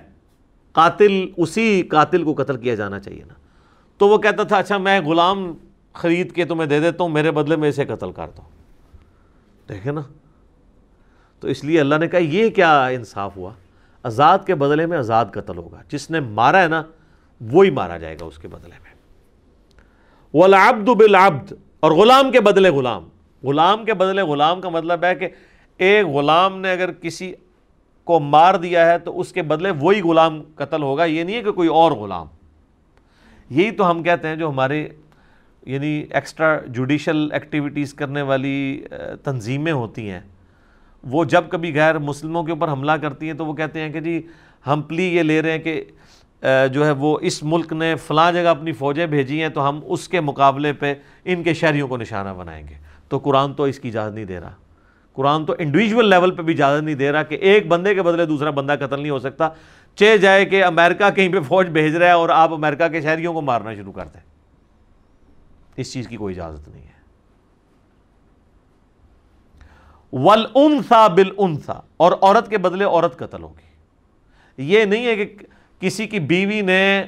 قاتل اسی قاتل کو قتل کیا جانا چاہیے نا۔ تو وہ کہتا تھا اچھا میں غلام خرید کے تمہیں دے دیتا ہوں، میرے بدلے میں اسے قتل کرتا ہوں دیکھیں نا تو اس لیے اللہ نے کہا، یہ کیا انصاف ہوا؟ آزاد کے بدلے میں آزاد قتل ہوگا۔ جس نے مارا ہے نا، وہی مارا جائے گا اس کے بدلے میں۔ وَالْعَبْدُ بِالْعَبْدِ، اور غلام کے بدلے غلام۔ غلام کے بدلے غلام کا مطلب ہے کہ ایک غلام نے اگر کسی کو مار دیا ہے تو اس کے بدلے وہی غلام قتل ہوگا۔ یہ نہیں ہے کہ کوئی اور غلام۔ یہی تو ہم کہتے ہیں جو ہمارے یعنی ایکسٹرا جوڈیشل ایکٹیویٹیز کرنے والی تنظیمیں ہوتی ہیں۔ وہ جب کبھی غیر مسلموں کے اوپر حملہ کرتی ہیں تو وہ کہتے ہیں کہ جی ہم پلی یہ لے رہے ہیں کہ جو ہے وہ اس ملک نے فلاں جگہ اپنی فوجیں بھیجی ہیں تو ہم اس کے مقابلے پہ ان کے شہریوں کو نشانہ بنائیں گے۔ تو قرآن تو اس کی اجازت نہیں دے رہا۔ قرآن تو انڈیویجول لیول پہ بھی اجازت نہیں دے رہا کہ ایک بندے کے بدلے دوسرا بندہ قتل نہیں ہو سکتا۔ چے جائے کہ امریکہ کہیں پہ فوج بھیج رہا ہے اور آپ امریکہ کے شہریوں کو مارنا شروع کر دیں۔ اس چیز کی کوئی اجازت نہیں ہے۔ ول انسا بل انسا اور عورت کے بدلے عورت قتل ہوگی۔ یہ نہیں ہے کہ کسی کی بیوی نے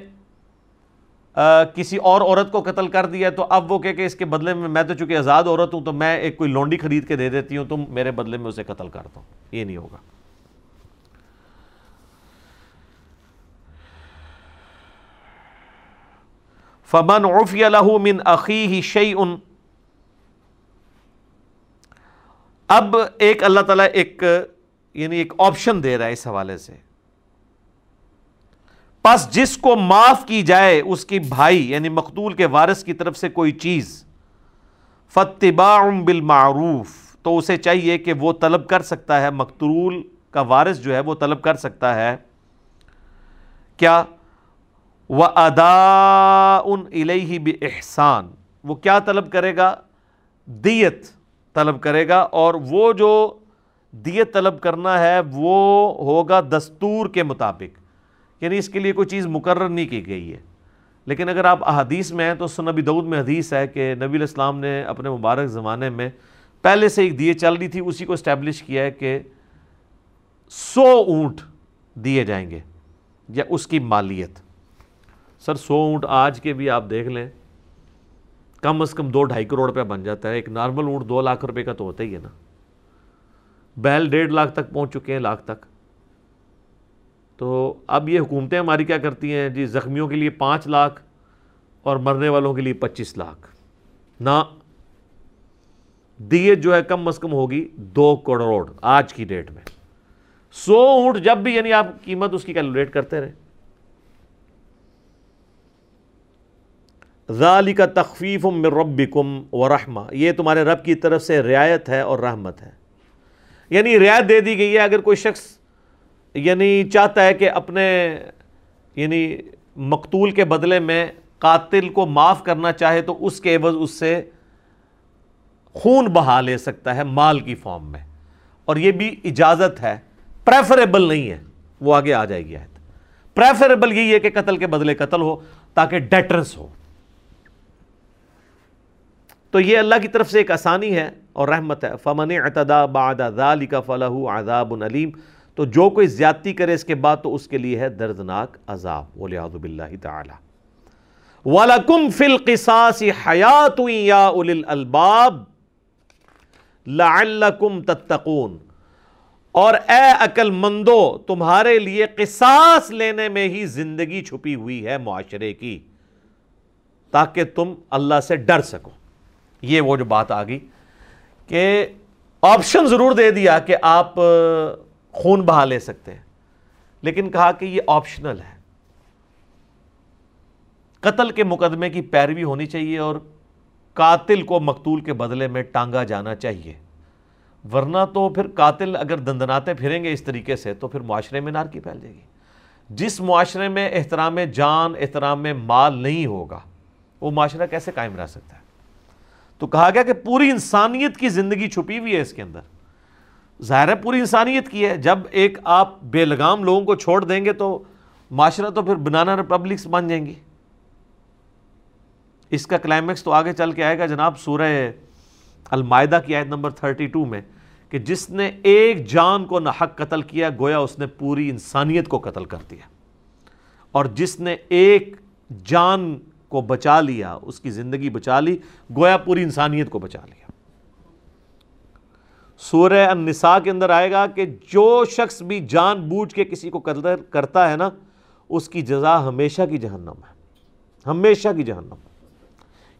کسی اور عورت کو قتل کر دیا تو اب وہ کہ اس کے بدلے میں میں تو چونکہ آزاد عورت ہوں تو میں ایک کوئی لونڈی خرید کے دے دیتی ہوں تم میرے بدلے میں اسے قتل کرتا ہوں یہ نہیں ہوگا۔ فمن عفی له من اخیہ شیء اب ایک اللہ تعالیٰ ایک یعنی ایک آپشن دے رہا ہے اس حوالے سے۔ پس جس کو معاف کی جائے اس کی بھائی یعنی مقتول کے وارث کی طرف سے کوئی چیز فتباع بالمعروف، تو اسے چاہیے کہ وہ طلب کر سکتا ہے، مقتول کا وارث جو ہے وہ طلب کر سکتا ہے۔ کیا؟ وہ ادا ان الہی بحسان وہ کیا طلب کرے گا؟ دیت۔ طلب کرے گا اور وہ جو دیت طلب کرنا ہے وہ ہوگا دستور کے مطابق۔ یعنی اس کے لیے کوئی چیز مقرر نہیں کی گئی ہے۔ لیکن اگر آپ احادیث میں ہیں تو سنبی دعود میں حدیث ہے کہ نبی الاسلام نے اپنے مبارک زمانے میں پہلے سے ایک دیے چل رہی تھی، اسی کو اسٹیبلش کیا ہے کہ سو اونٹ دیے جائیں گے یا اس کی مالیت۔ سر، سو اونٹ آج کے بھی آپ دیکھ لیں۔ کم از کم دو ڈھائی کروڑ روپیہ بن جاتا ہے۔ ایک نارمل اونٹ دو لاکھ روپے کا تو ہوتا ہی ہے نا۔ بیل ڈیڑھ لاکھ تک پہنچ چکے ہیں، لاکھ تک۔ تو اب یہ حکومتیں ہماری کیا کرتی ہیں؟ جی زخمیوں کے لیے پانچ لاکھ اور مرنے والوں کے لیے پچیس لاکھ۔ نہ دیت جو ہے کم از کم ہوگی دو کروڑ۔ آج کی ڈیٹ میں۔ سو اونٹ جب بھی یعنی آپ قیمت اس کی کیلولیٹ کرتے رہے ذالی کا تخفیف من ربکم ورحمہ یہ تمہارے رب کی طرف سے رعایت ہے اور رحمت ہے۔ یعنی رعایت دے دی گئی ہے اگر کوئی شخص یعنی چاہتا ہے کہ اپنے یعنی مقتول کے بدلے میں قاتل کو معاف کرنا چاہے تو اس کے عوض اس سے خون بہا لے سکتا ہے مال کی فارم میں۔ اور یہ بھی اجازت ہے۔ پریفریبل نہیں ہے۔ وہ آگے آ جائے گی آیت۔ پریفریبل یہی ہے کہ قتل کے بدلے قتل ہو تاکہ ڈیٹرنس ہو۔ تو یہ اللہ کی طرف سے ایک آسانی ہے اور رحمت ہے۔ فمن اعتدا بعد ذالک فلہ عذاب علیم تو جو کوئی زیادتی کرے اس کے بعد تو اس کے لیے ہے دردناک عذاب۔ ولیعذ باللہ تعالی وَلَكُمْ فِي الْقِسَاسِ حَيَاتٌ يَا أُولِي الْأَلْبَابِ لَعَلَّكُمْ تَتَّقُونَ۔ اور اے عقل مندو تمہارے لیے قصاص لینے میں ہی زندگی چھپی ہوئی ہے معاشرے کی، تاکہ تم اللہ سے ڈر سکو۔ یہ وہ جو بات آ گئی کہ آپشن ضرور دے دیا کہ آپ خون بہا لے سکتے ہیں۔ لیکن کہا کہ یہ آپشنل ہے۔ قتل کے مقدمے کی پیروی ہونی چاہیے اور قاتل کو مقتول کے بدلے میں ٹانگا جانا چاہیے۔ ورنہ تو پھر قاتل اگر دندناتے پھریں گے اس طریقے سے تو پھر معاشرے میں نار کی پھیل جائے گی۔ جس معاشرے میں احترام جان، احترام مال نہیں ہوگا، وہ معاشرہ کیسے قائم رہ سکتا ہے؟ تو کہا گیا کہ پوری انسانیت کی زندگی چھپی ہوئی ہے اس کے اندر۔ ظاہر ہے پوری انسانیت کی ہے۔ جب ایک آپ بے لگام لوگوں کو چھوڑ دیں گے تو معاشرہ تو پھر بنانا ریپبلکس بن جائیں گی۔ اس کا کلائمیکس تو آگے چل کے آئے گا۔ جناب سورہ المائدہ کی آیت نمبر 32 میں کہ جس نے ایک جان کو نحق قتل کیا، گویا اس نے پوری انسانیت کو قتل کر دیا۔ اور جس نے ایک جان کو بچا لیا، اس کی زندگی بچا لی، گویا پوری انسانیت کو بچا لیا۔ سورہ النساء کے اندر آئے گا کہ جو شخص بھی جان بوجھ کے کسی کو قتل کرتا ہے نا، اس کی جزا ہمیشہ کی جہنم ہے۔ ہمیشہ کی جہنم۔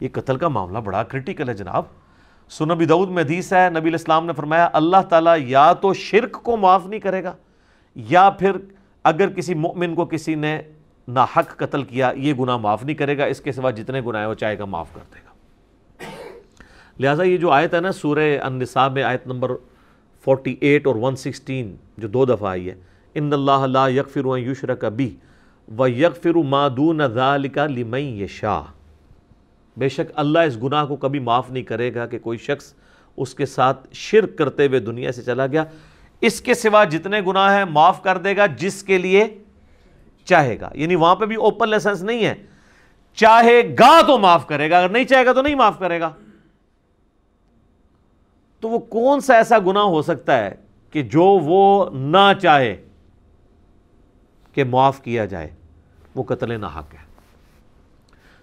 یہ قتل کا معاملہ بڑا کرٹیکل ہے جناب۔ سنبی دعود میں حدیث ہے، نبی الاسلام نے فرمایا، اللہ تعالیٰ یا تو شرک کو معاف نہیں کرے گا، یا پھر اگر کسی مؤمن کو کسی نے ناحق قتل کیا، یہ گناہ معاف نہیں کرے گا، اس کے سوا جتنے گناہ وہ چاہے گا معاف کر دے گا۔ لہٰذا یہ جو آیت ہے نا، سورہ النساء میں آیت نمبر 48 اور 116 جو دو دفعہ آئی ہے، ان اللہ لا یغفر و یشرک بی و یغفر ما دون ذالک لمن یشاء۔ بے شک اللہ اس گناہ کو کبھی معاف نہیں کرے گا کہ کوئی شخص اس کے ساتھ شرک کرتے ہوئے دنیا سے چلا گیا۔ اس کے سوا جتنے گناہ ہیں معاف کر دے گا، جس کے لیے چاہے گا۔ یعنی وہاں پہ بھی اوپن لیسنس نہیں ہے۔ چاہے گا تو معاف کرے گا، اگر نہیں چاہے گا تو نہیں معاف کرے گا۔ تو وہ کون سا ایسا گناہ ہو سکتا ہے کہ جو وہ نہ چاہے کہ معاف کیا جائے؟ وہ قتل نہ حق ہے۔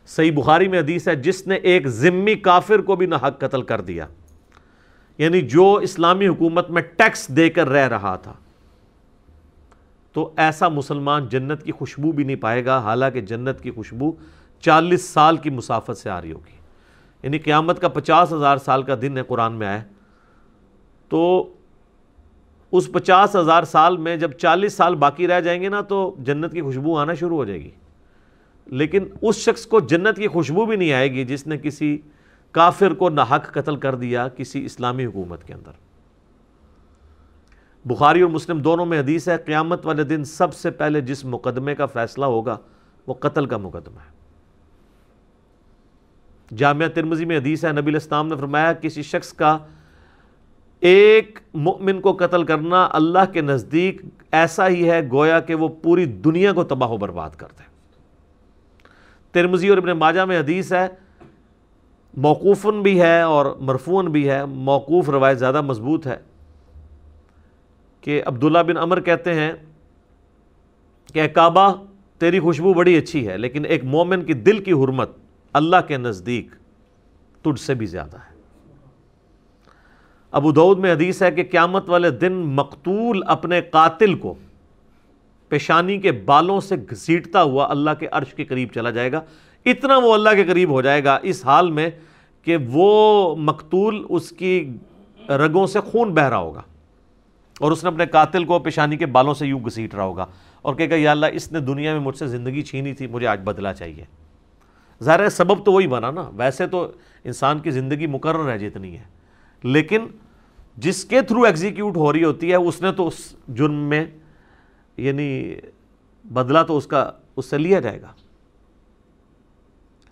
صحیح بخاری میں حدیث ہے، جس نے ایک ذمی کافر کو بھی نہ حق قتل کر دیا۔ یعنی جو اسلامی حکومت میں ٹیکس دے کر رہ رہا تھا۔ تو ایسا مسلمان جنت کی خوشبو بھی نہیں پائے گا، حالانکہ جنت کی خوشبو چالیس سال کی مسافت سے آ رہی ہوگی۔ یعنی قیامت کا پچاس ہزار سال کا دن ہے، قرآن میں آئے تو اس پچاس ہزار سال میں جب چالیس سال باقی رہ جائیں گے نا، تو جنت کی خوشبو آنا شروع ہو جائے گی۔ لیکن اس شخص کو جنت کی خوشبو بھی نہیں آئے گی جس نے کسی کافر کو ناحق قتل کر دیا کسی اسلامی حکومت کے اندر۔ بخاری اور مسلم دونوں میں حدیث ہے، قیامت والے دن سب سے پہلے جس مقدمے کا فیصلہ ہوگا وہ قتل کا مقدمہ ہے۔ جامعہ ترمزی میں حدیث ہے، نبی الاسلام نے فرمایا، کسی شخص کا ایک مؤمن کو قتل کرنا اللہ کے نزدیک ایسا ہی ہے، گویا کہ وہ پوری دنیا کو تباہ و برباد کر دے۔ ترمزی اور ابن ماجہ میں حدیث ہے، موقوفن بھی ہے اور مرفون بھی ہے۔ موقوف روایت زیادہ مضبوط ہے۔ کہ عبداللہ بن عمر کہتے ہیں کہ کعبہ، تیری خوشبو بڑی اچھی ہے، لیکن ایک مومن کی دل کی حرمت اللہ کے نزدیک تجھ سے بھی زیادہ ہے۔ ابو دعود میں حدیث ہے کہ قیامت والے دن مقتول اپنے قاتل کو پیشانی کے بالوں سے گھسیٹتا ہوا اللہ کے عرش کے قریب چلا جائے گا۔ اتنا وہ اللہ کے قریب ہو جائے گا اس حال میں کہ وہ مقتول اس کی رگوں سے خون بہ رہا ہوگا۔ اور اس نے اپنے قاتل کو پیشانی کے بالوں سے یوں گھسیٹ رہا ہوگا اور کہے گا، یا اللہ، اس نے دنیا میں مجھ سے زندگی چھینی تھی، مجھے آج بدلا چاہیے۔ ظاہر ہے، سبب تو وہی بنا نا۔ ویسے تو انسان کی زندگی مقرر ہے جتنی ہے۔ لیکن جس کے تھرو ایگزیکیوٹ ہو رہی ہوتی ہے، اس نے تو اس جرم میں یعنی بدلہ تو اس کا، اس سے لیا جائے گا۔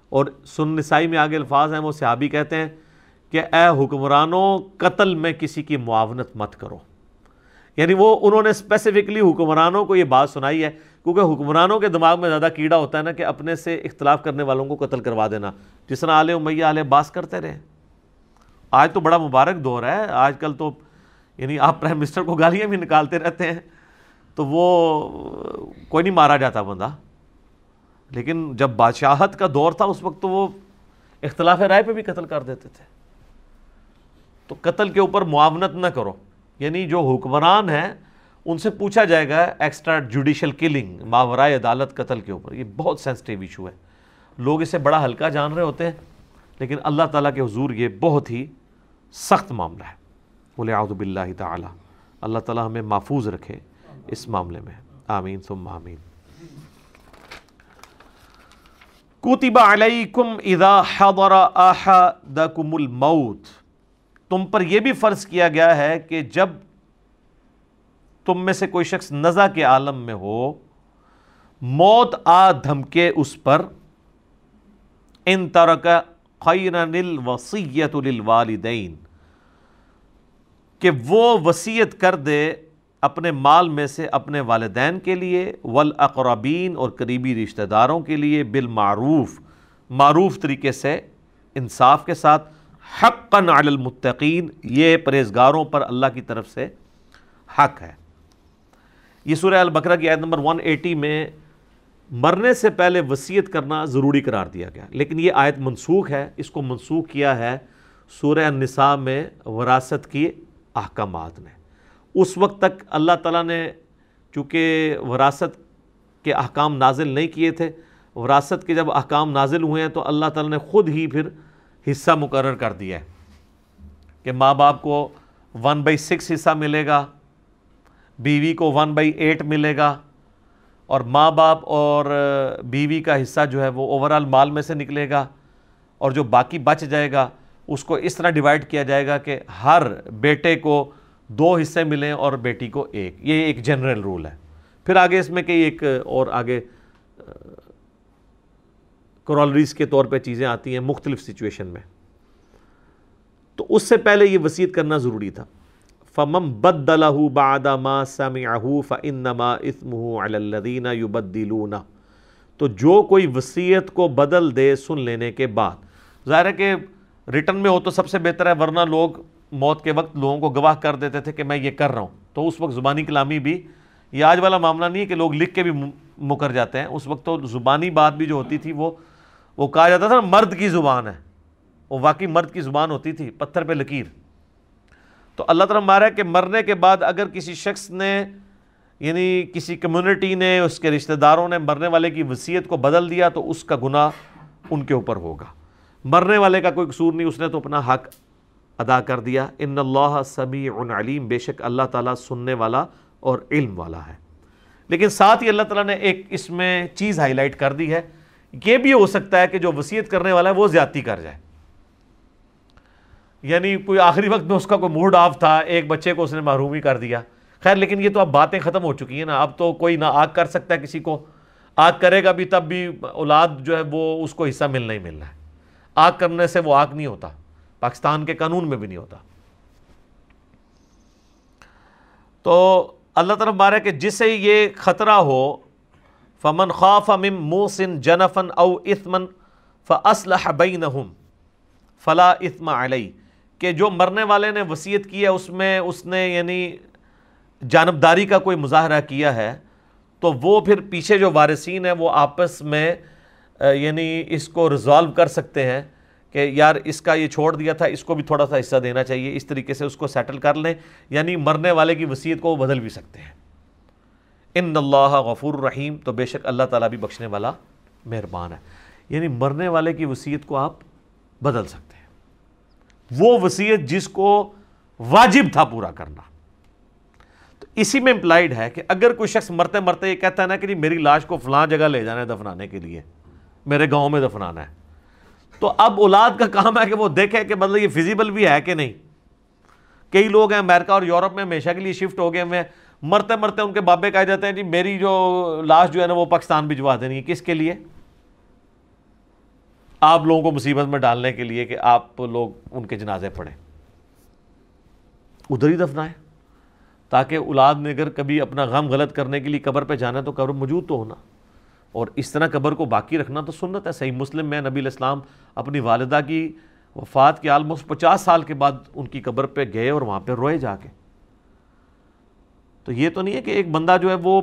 اور سن نسائی میں آگے الفاظ ہیں، وہ صحابی کہتے ہیں کہ، اے حکمرانوں، قتل میں کسی کی معاونت مت کرو۔ یعنی وہ انہوں نے اسپیسیفکلی حکمرانوں کو یہ بات سنائی ہے، کیونکہ حکمرانوں کے دماغ میں زیادہ کیڑا ہوتا ہے نا کہ اپنے سے اختلاف کرنے والوں کو قتل کروا دینا۔ جس طرح آلے امیہ آلے باس کرتے رہے۔ آج تو بڑا مبارک دور ہے، آج کل تو یعنی آپ پرائم منسٹر کو گالیاں بھی نکالتے رہتے ہیں۔ تو وہ کوئی نہیں مارا جاتا بندہ۔ لیکن جب بادشاہت کا دور تھا، اس وقت تو وہ اختلاف رائے پہ بھی قتل کر دیتے تھے۔ تو قتل کے اوپر معاونت نہ کرو۔ یعنی جو حکمران ہیں، ان سے پوچھا جائے گا ایکسٹرا جوڈیشل کلنگ ماورائے عدالت قتل کے اوپر، یہ بہت سینسٹیو ایشو ہے۔ لوگ اسے بڑا ہلکا جان رہے ہوتے ہیں، لیکن اللہ تعالیٰ کے حضور یہ بہت ہی سخت معاملہ ہے۔ بولے آؤد باللہ تعالیٰ، اللہ تعالیٰ ہمیں محفوظ رکھے اس معاملے میں۔ آمین، ثم آمین۔ کوتبہ علیکم اذا حضر احدکم الموت۔ تم پر یہ بھی فرض کیا گیا ہے کہ جب تم میں سے کوئی شخص نزا کے عالم میں ہو، موت آ دھمکے اس پر، ان ترک خیرن الوصیت للوالدین، کہ وہ وسیعت کر دے اپنے مال میں سے اپنے والدین کے لیے، والاقربین اور قریبی رشتہ داروں کے لیے بالمعروف، معروف طریقے سے انصاف کے ساتھ۔ حقا علی المتقین، یہ پرہیزگاروں پر اللہ کی طرف سے حق ہے۔ یہ سورہ البقرہ کی آیت نمبر 180 میں مرنے سے پہلے وصیت کرنا ضروری قرار دیا گیا، لیکن یہ آیت منسوخ ہے۔ اس کو منسوخ کیا ہے سورہ النساء میں وراثت کی احکامات نے۔ اس وقت تک اللہ تعالیٰ نے چونکہ وراثت کے احکام نازل نہیں کیے تھے، وراثت کے جب احکام نازل ہوئے ہیں تو اللہ تعالیٰ نے خود ہی پھر حصہ مقرر کر دیا ہے کہ ماں باپ کو ون بائی سکس حصہ ملے گا، بیوی کو ون بائی ایٹ ملے گا، اور ماں باپ اور بیوی کا حصہ جو ہے وہ اوورال مال میں سے نکلے گا، اور جو باقی بچ جائے گا، اس کو اس طرح ڈیوائڈ کیا جائے گا کہ ہر بیٹے کو دو حصے ملیں اور بیٹی کو ایک۔ یہ ایک جنرل رول ہے۔ پھر آگے اس میں کئی ایک اور آگے کرولریز کے طور پہ چیزیں آتی ہیں مختلف سچویشن میں۔ تو اس سے پہلے یہ وسیعت کرنا ضروری تھا۔ فمم بد بعد ما سمعه فانما اسمه على الذين يبدلون۔ تو جو کوئی وصیت کو بدل دے سن لینے کے بعد۔ ظاہر ہے کہ ریٹن میں ہو تو سب سے بہتر ہے، ورنہ لوگ موت کے وقت لوگوں کو گواہ کر دیتے تھے کہ میں یہ کر رہا ہوں۔ تو اس وقت زبانی کلامی بھی، یہ آج والا معاملہ نہیں ہے کہ لوگ لکھ کے بھی مکر جاتے ہیں۔ اس وقت تو زبانی بات بھی جو ہوتی تھی وہ وہ کہا جاتا تھا نا، مرد کی زبان ہے۔ وہ واقعی مرد کی زبان ہوتی تھی، پتھر پہ لکیر۔ تو اللہ تعالیٰ مارا ہے کہ مرنے کے بعد اگر کسی شخص نے یعنی کسی کمیونٹی نے، اس کے رشتہ داروں نے مرنے والے کی وصیت کو بدل دیا تو اس کا گناہ ان کے اوپر ہوگا۔ مرنے والے کا کوئی قصور نہیں، اس نے تو اپنا حق ادا کر دیا۔ ان اللہ سمیع علیم، بے شک اللہ تعالیٰ سننے والا اور علم والا ہے۔ لیکن ساتھ ہی اللہ تعالیٰ نے ایک اس میں چیز ہائی لائٹ کر دی ہے۔ یہ بھی ہو سکتا ہے کہ جو وصیت کرنے والا ہے وہ زیادتی کر جائے۔ یعنی کوئی آخری وقت میں اس کا کوئی موڈ آف تھا، ایک بچے کو اس نے محرومی کر دیا۔ خیر، لیکن یہ تو اب باتیں ختم ہو چکی ہیں نا۔ اب تو کوئی نہ آگ کر سکتا ہے کسی کو۔ آگ کرے گا بھی تب بھی اولاد جو ہے وہ اس کو حصہ ملنا ہی ملنا ہے۔ آگ کرنے سے وہ آگ نہیں ہوتا۔ پاکستان کے قانون میں بھی نہیں ہوتا۔ تو اللہ تعالیٰ مارے کہ جسے یہ خطرہ ہو فمن خوف امم موسن جنفن او اثمن فصلح بینہم، فلا اثم علیہ کہ جو مرنے والے نے وصیت کی ہے، اس میں اس نے یعنی جانبداری کا کوئی مظاہرہ کیا ہے، تو وہ پھر پیچھے جو وارثین ہیں، وہ آپس میں یعنی اس کو ریزالو کر سکتے ہیں کہ یار اس کا یہ چھوڑ دیا تھا، اس کو بھی تھوڑا سا حصہ دینا چاہیے، اس طریقے سے اس کو سیٹل کر لیں یعنی مرنے والے کی وصیت کو وہ بدل بھی سکتے ہیں۔ ان اللہ غفور الرحیم تو بے شک اللہ تعالیٰ بھی بخشنے والا مہربان ہے۔ یعنی مرنے والے کی وصیت کو آپ بدل سکتے ہیں۔ وہ وصیت جس کو واجب تھا پورا کرنا۔ تو اسی میں امپلائڈ ہے کہ اگر کوئی شخص مرتے مرتے یہ کہتا ہے نا کہ جی میری لاش کو فلاں جگہ لے جانا ہے دفنانے کے لیے، میرے گاؤں میں دفنانا ہے۔ تو اب اولاد کا کام ہے کہ وہ دیکھے کہ مطلب یہ فیزیبل بھی ہے کہ نہیں۔ کئی لوگ ہیں امریکہ اور یورپ میں ہمیشہ کے لیے شفٹ ہو گئے ہوئے مرتے مرتے ان کے بابے کہے جاتے ہیں جی میری جو لاش جو ہے نا، وہ پاکستان بھجوا دینی ہے۔ کس کے لیے؟ آپ لوگوں کو مصیبت میں ڈالنے کے لیے کہ آپ لوگ ان کے جنازے پڑھیں۔ ادھر ہی دفنا ہے تاکہ اولاد نے اگر کبھی اپنا غم غلط کرنے کے لیے قبر پہ جانا ہے تو قبر موجود تو ہونا۔ اور اس طرح قبر کو باقی رکھنا تو سنت ہے۔ صحیح مسلم میں نبی الاسلام اپنی والدہ کی وفات کے آلموسٹ پچاس سال کے بعد ان کی قبر پہ گئے اور وہاں پہ روئے جا کے۔ تو یہ تو نہیں ہے کہ ایک بندہ جو ہے وہ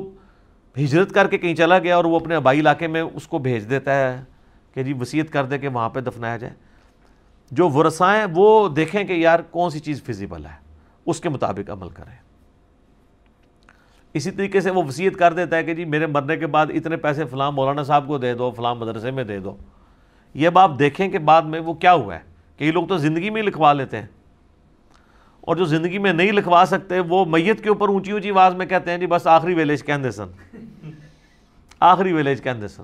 ہجرت کر کے کہیں چلا گیا اور وہ اپنے آبائی علاقے میں اس کو بھیج دیتا ہے کہ جی وصیت کر دے کہ وہاں پہ دفنایا جائے۔ جو ورثائیں وہ دیکھیں کہ یار کون سی چیز فزیبل ہے، اس کے مطابق عمل کریں۔ اسی طریقے سے وہ وصیت کر دیتا ہے کہ جی میرے مرنے کے بعد اتنے پیسے فلاں مولانا صاحب کو دے دو، فلاں مدرسے میں دے دو۔ یہ اب آپ دیکھیں کہ بعد میں وہ کیا ہوا ہے؟ کئی لوگ تو زندگی میں ہی لکھوا لیتے ہیں۔ اور جو زندگی میں نہیں لکھوا سکتے، وہ میت کے اوپر اونچی اونچی آواز میں کہتے ہیں جی بس آخری ویلیج کہندے سن۔ آخری ویلیج کہندے سن۔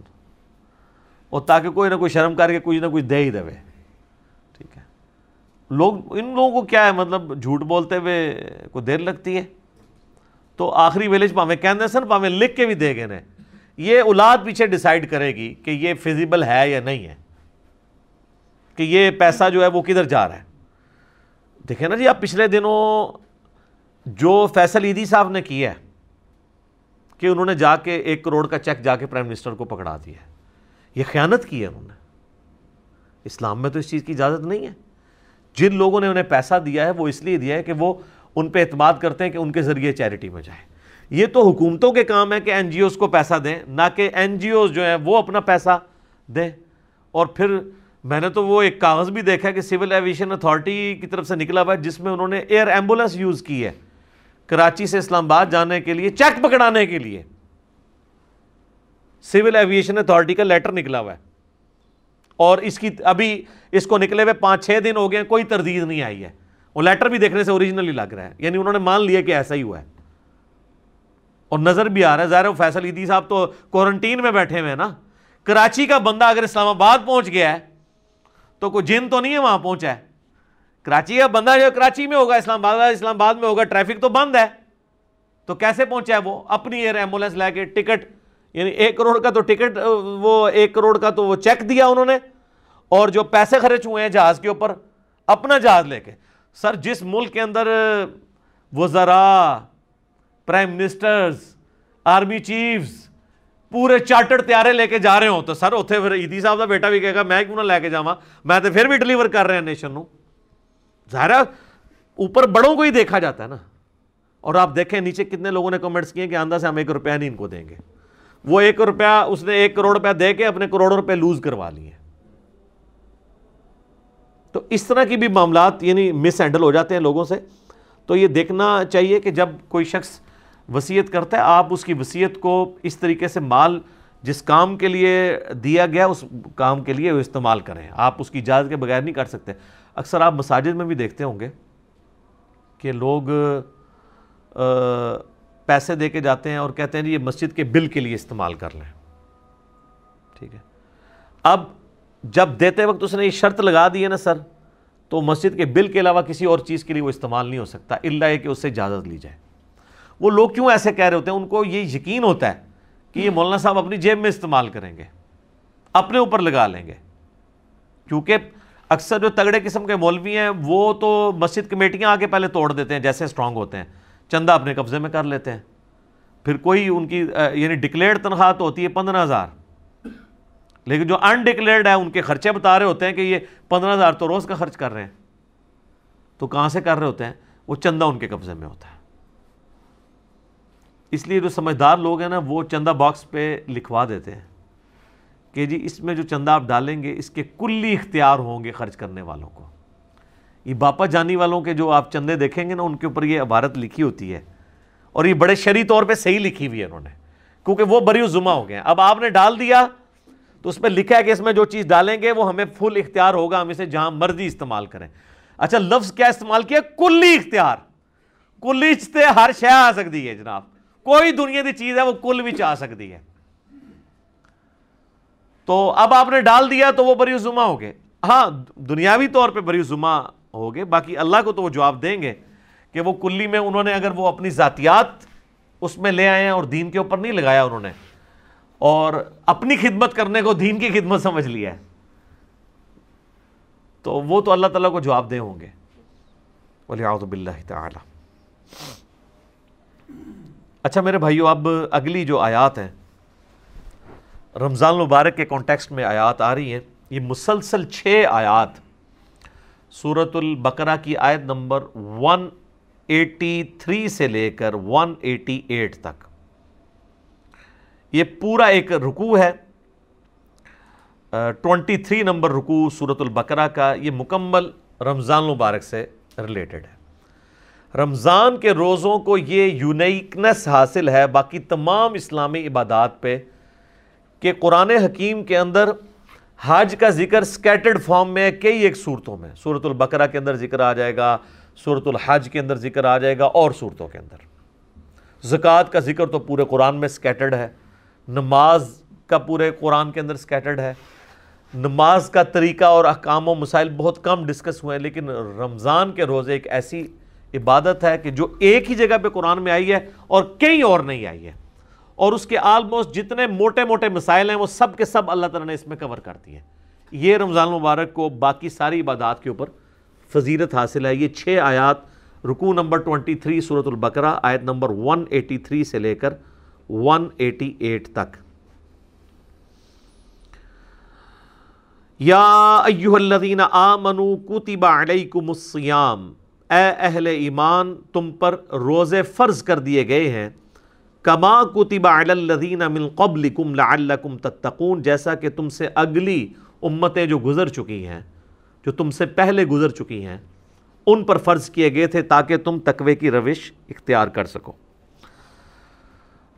اور تاکہ کوئی نہ کوئی شرم کر کے کچھ نہ کچھ دے ہی دے۔ ٹھیک ہے۔ لوگ، ان لوگوں کو کیا ہے؟ مطلب جھوٹ بولتے ہوئے کوئی دیر لگتی ہے۔ تو آخری ویلیج پاویں کہنے سن پاویں لکھ کے بھی دے گئے نے۔ یہ اولاد پیچھے ڈیسائیڈ کرے گی کہ یہ فیزیبل ہے یا نہیں ہے۔ کہ یہ پیسہ جو ہے وہ کدھر جا رہا ہے۔ دیکھیں نا جی آپ پچھلے دنوں جو فیصل عیدی صاحب نے کیا ہے کہ انہوں نے جا کے ایک کروڑ کا چیک جا کے پرائم منسٹر کو پکڑا دیا ہے، یہ خیانت کی ہے انہوں نے۔ اسلام میں تو اس چیز کی اجازت نہیں ہے۔ جن لوگوں نے انہیں پیسہ دیا ہے، وہ اس لیے دیا ہے کہ وہ ان پہ اعتماد کرتے ہیں کہ ان کے ذریعے چیریٹی میں جائے یہ تو حکومتوں کے کام ہے کہ این جی اوز کو پیسہ دیں، نہ کہ این جی اوز جو ہیں وہ اپنا پیسہ دیں۔ اور پھر میں نے تو وہ ایک کاغذ بھی دیکھا کہ سول ایویشن اتھارٹی کی طرف سے نکلا ہوا ہے، جس میں انہوں نے ایئر ایمبولنس یوز کی ہے کراچی سے اسلام آباد جانے کے لیے، چیک پکڑانے کے لیے۔ سول ایویشن اتھارٹی کا لیٹر نکلا ہوا ہے۔ اور اس کی ابھی اس کو نکلے ہوئے پانچ چھ دن ہو گئے کوئی تردید نہیں آئی ہے۔ وہ لیٹر بھی دیکھنے سے اوریجنلی لگ رہا ہے۔ یعنی انہوں نے مان لیا کہ ایسا ہی ہوا ہے۔ اور نظر بھی آ رہا ہے۔ ظاہر فیصل عیدی صاحب تو کوارنٹین میں بیٹھے ہوئے ہیں نا۔ کراچی کا بندہ اگر اسلام آباد پہنچ گیا ہے تو کوئی جن تو نہیں ہے وہاں پہنچا ہے۔ کراچی کا بندہ جو کراچی میں ہوگا، اسلام آباد اسلام آباد میں ہوگا، ٹریفک تو بند ہے۔ تو کیسے پہنچا ہے وہ؟ اپنی ایئر ایمبولینس لے کے ٹکٹ یعنی ایک کروڑ کا تو ٹکٹ، وہ ایک کروڑ کا تو وہ چیک دیا انہوں نے۔ اور جو پیسے خرچ ہوئے ہیں جہاز کے اوپر، اپنا جہاز لے کے۔ سر، جس ملک کے اندر وزراء پرائم منسٹرز آرمی چیفز پورے چارٹر تیارے لے کے جا رہے ہوں تو سر اتنے پھر عیدی صاحب کا بیٹا بھی کہے گا میں کیوں نہ لے کے جاواں میں تو پھر بھی ڈلیور کر رہے ہیں نیشن نو ظاہر اوپر بڑوں کو ہی دیکھا جاتا ہے نا اور آپ دیکھیں نیچے کتنے لوگوں نے کمنٹس کیے کہ آندہ سے ہم ایک روپیہ نہیں ان کو دیں گے وہ ایک روپیہ اس نے ایک کروڑ روپیہ دے کے اپنے کروڑوں روپے لوز کروا لیے تو اس طرح کی بھی معاملات یعنی مس ہینڈل ہو جاتے ہیں لوگوں سے تو یہ دیکھنا چاہیے کہ جب کوئی شخص وسیعت کرتا ہے، آپ اس کی وسیعت کو اس طریقے سے مال، جس کام کے لیے دیا گیا، اس کام کے لیے وہ استعمال کریں۔ آپ اس کی اجازت کے بغیر نہیں کر سکتے۔ اکثر آپ مساجد میں بھی دیکھتے ہوں گے کہ لوگ پیسے دے کے جاتے ہیں اور کہتے ہیں جی یہ مسجد کے بل کے لیے استعمال کر لیں۔ ٹھیک ہے۔ اب جب دیتے وقت اس نے یہ شرط لگا دی ہے نا سر، تو مسجد کے بل کے علاوہ کسی اور چیز کے لیے وہ استعمال نہیں ہو سکتا اللہ کہ اس سے اجازت لی جائے۔ وہ لوگ کیوں ایسے کہہ رہے ہوتے ہیں؟ ان کو یہ یقین ہوتا ہے کہ یہ مولانا صاحب اپنی جیب میں استعمال کریں گے، اپنے اوپر لگا لیں گے۔ کیونکہ اکثر جو تگڑے قسم کے مولوی ہیں، وہ تو مسجد کمیٹیاں آگے پہلے توڑ دیتے ہیں جیسے اسٹرانگ ہوتے ہیں۔ چندہ اپنے قبضے میں کر لیتے ہیں۔ پھر کوئی ان کی یعنی ڈکلیئرڈ تنخواہ تو ہوتی ہے پندرہ ہزار۔ لیکن جو انڈکلیئرڈ ہے، ان کے خرچے بتا رہے ہوتے ہیں کہ یہ پندرہ ہزار تو روز کا خرچ کر رہے ہیں۔ تو کہاں سے کر رہے ہوتے ہیں؟ وہ چندہ ان کے قبضے میں ہوتا ہے۔ اس لیے جو سمجھدار لوگ ہیں نا، وہ چندہ باکس پہ لکھوا دیتے ہیں کہ جی اس میں جو چندہ آپ ڈالیں گے، اس کے کلی اختیار ہوں گے خرچ کرنے والوں کو۔ یہ باپا جانی والوں کے جو آپ چندے دیکھیں گے نا، ان کے اوپر یہ عبارت لکھی ہوتی ہے۔ اور یہ بڑے شری طور پہ صحیح لکھی ہوئی ہے انہوں نے، کیونکہ وہ بری ذمہ ہو گئے اب آپ نے ڈال دیا تو اس پہ لکھا ہے کہ اس میں جو چیز ڈالیں گے، وہ ہمیں فل اختیار ہوگا، ہم اسے جہاں مرضی استعمال کریں۔ اچھا لفظ کیا استعمال کیا؟ کلی اختیار۔ کلی سے ہر شے آ سکتی ہے جناب؟ کوئی دنیا کی چیز ہے وہ کل بھی آ سکتی ہے۔ تو اب آپ نے ڈال دیا تو وہ بری ذمہ ہو گئے۔ ہاں دنیاوی طور پہ بری ذمہ ہو گئے، باقی اللہ کو تو وہ جواب دیں گے کہ وہ کلی میں انہوں نے اگر وہ اپنی ذاتیات اس میں لے آئے ہیں اور دین کے اوپر نہیں لگایا انہوں نے، اور اپنی خدمت کرنے کو دین کی خدمت سمجھ لیا ہے، تو وہ تو اللہ تعالیٰ کو جواب دے ہوں گے۔ بلّہ تعالی اچھا میرے بھائیو، اب اگلی جو آیات ہیں، رمضان المبارک کے کانٹیکسٹ میں آیات آ رہی ہیں۔ یہ مسلسل چھ آیات۔ سورت البقرہ کی آیت نمبر ون ایٹی تھری سے لے کر ون ایٹی ایٹ تک۔ یہ پورا ایک رکوع ہے۔ ٹونٹی تھری نمبر رکوع سورت البقرہ کا، یہ مکمل رمضان المبارک سے ریلیٹڈ ہے۔ رمضان کے روزوں کو یہ یونیکنس حاصل ہے، باقی تمام اسلامی عبادات پہ کہ قرآن حکیم کے اندر حج کا ذکر سکیٹرڈ فارم میں کئی ایک صورتوں میں صورت البقرہ کے اندر ذکر آ جائے گا صورت الحج کے اندر ذکر آ جائے گا اور صورتوں کے اندر۔ زکوٰۃ کا ذکر تو پورے قرآن میں سکیٹرڈ ہے، نماز کا پورے قرآن کے اندر سکیٹرڈ ہے۔ نماز کا طریقہ اور احکام و مسائل بہت کم ڈسکس ہوئے ہیں لیکن رمضان کے روزے ایک ایسی عبادت ہے کہ جو ایک ہی جگہ پہ قرآن میں آئی ہے اور کئی اور نہیں آئی ہے۔ اور اس کے آلموسٹ جتنے موٹے موٹے مسائل ہیں، وہ سب کے سب اللہ تعالیٰ نے اس میں کور کر دیے۔ یہ رمضان مبارک کو باقی ساری عبادات کے اوپر فضیرت حاصل ہے۔ یہ چھ آیات رکو نمبر 23 صورت البقرہ، آیت نمبر 183 سے لے کر 188 تک۔ یا ایوہ الذین آمنوا کتب علیکم الصیام۔ اے اہل ایمان، تم پر روزے فرض کر دیے گئے ہیں۔ کما کتب علی الذین من قبلکم لعلکم تتقون، جیسا کہ تم سے اگلی امتیں جو گزر چکی ہیں، جو تم سے پہلے گزر چکی ہیں، ان پر فرض کیے گئے تھے تاکہ تم تقوی کی روش اختیار کر سکو۔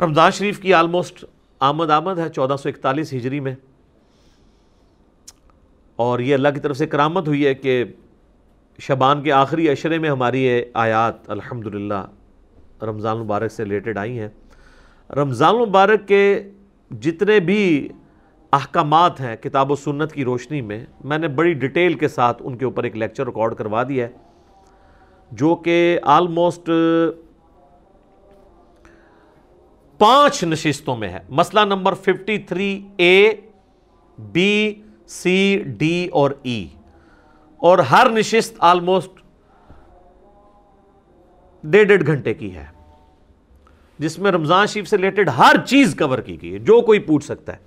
رمضان شریف کی آلموسٹ آمد آمد ہے، چودہ سو اکتالیس ہجری میں۔ اور یہ اللہ کی طرف سے کرامت ہوئی ہے کہ شبان کے آخری اشرے میں ہماری یہ آیات الحمدللہ رمضان المبارک سے ریلیٹڈ آئی ہیں۔ رمضان المبارک کے جتنے بھی احکامات ہیں کتاب و سنت کی روشنی میں میں نے بڑی ڈیٹیل کے ساتھ ان کے اوپر ایک لیکچر ریکارڈ کروا دیا ہے، جو کہ آلموسٹ پانچ نشستوں میں ہے۔ مسئلہ number fifty three A, B, C, D اور ای۔ اور ہر نشست آلموسٹ ڈیڑھ ڈیڑھ گھنٹے کی ہے۔ جس میں رمضان شریف سے ریلیٹڈ ہر چیز کور کی گئی ہے، جو کوئی پوچھ سکتا ہے۔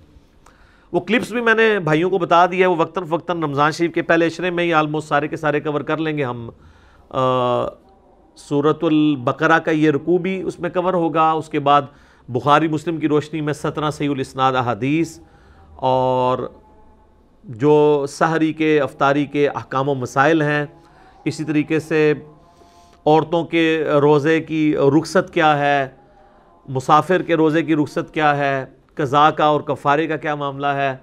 وہ کلپس بھی میں نے بھائیوں کو بتا دیا ہے، وہ وقتاً فقتاً رمضان شریف کے پہلے اشرے میں ہی آلموسٹ سارے کے سارے کور کر لیں گے۔ ہم صورت البقرہ کا یہ رکوع بھی اس میں کور ہوگا۔ اس کے بعد بخاری مسلم کی روشنی میں سترہ صحیح الاسناد احادیث اور جو سحری کے، افطاری کے احکام و مسائل ہیں، اسی طریقے سے عورتوں کے روزے کی رخصت کیا ہے، مسافر کے روزے کی رخصت کیا ہے، قضاء کا اور کفارے کا کیا معاملہ ہے،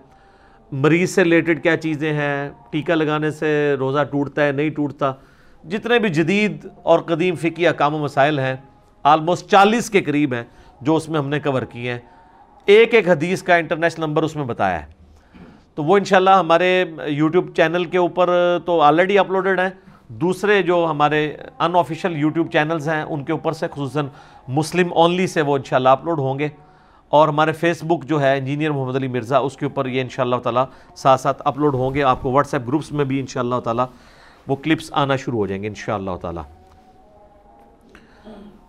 مریض سے ریلیٹڈ کیا چیزیں ہیں، ٹیکہ لگانے سے روزہ ٹوٹتا ہے، نہیں ٹوٹتا، جتنے بھی جدید اور قدیم فقی احکام و مسائل ہیں آلموسٹ چالیس کے قریب ہیں جو اس میں ہم نے کور کیے ہیں۔ ایک ایک حدیث کا انٹرنیشنل نمبر اس میں بتایا ہے۔ تو وہ انشاءاللہ ہمارے یوٹیوب چینل کے اوپر تو آلریڈی اپلوڈڈ ہیں۔ دوسرے جو ہمارے ان آفیشیل یوٹیوب چینلز ہیں، ان کے اوپر سے خصوصاً مسلم اونلی سے وہ انشاءاللہ اپلوڈ ہوں گے۔ اور ہمارے فیس بک جو ہے انجینئر محمد علی مرزا، اس کے اوپر یہ انشاءاللہ تعالی ساتھ ساتھ اپلوڈ ہوں گے۔ آپ کو واٹس ایپ گروپس میں بھی انشاءاللہ تعالی وہ کلپس آنا شروع ہو جائیں گے انشاءاللہ تعالی۔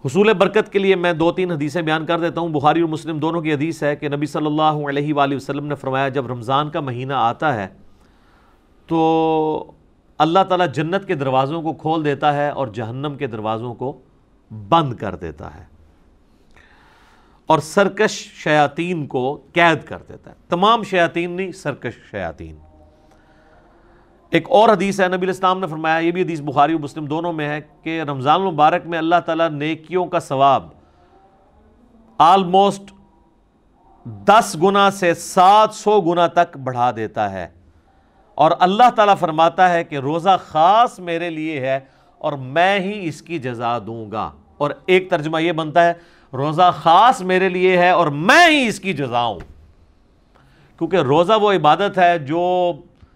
حصول برکت کے لیے میں دو تین حدیثیں بیان کر دیتا ہوں۔ بخاری اور مسلم دونوں کی حدیث ہے کہ نبی صلی اللہ علیہ وآلہ وسلم نے فرمایا، جب رمضان کا مہینہ آتا ہے تو اللہ تعالیٰ جنت کے دروازوں کو کھول دیتا ہے اور جہنم کے دروازوں کو بند کر دیتا ہے اور سرکش شیاطین کو قید کر دیتا ہے۔ تمام شیاطین نہیں، سرکش شیاطین۔ ایک اور حدیث ہے، نبی الاسلام نے فرمایا، یہ بھی حدیث بخاری و مسلم دونوں میں ہے کہ رمضان المبارک میں اللہ تعالیٰ نیکیوں کا ثواب آلموسٹ دس گنا سے سات سو گنا تک بڑھا دیتا ہے۔ اور اللہ تعالیٰ فرماتا ہے کہ روزہ خاص میرے لیے ہے اور میں ہی اس کی جزا دوں گا۔ اور ایک ترجمہ یہ بنتا ہے، روزہ خاص میرے لیے ہے اور میں ہی اس کی جزا ہوں۔ کیونکہ روزہ وہ عبادت ہے جو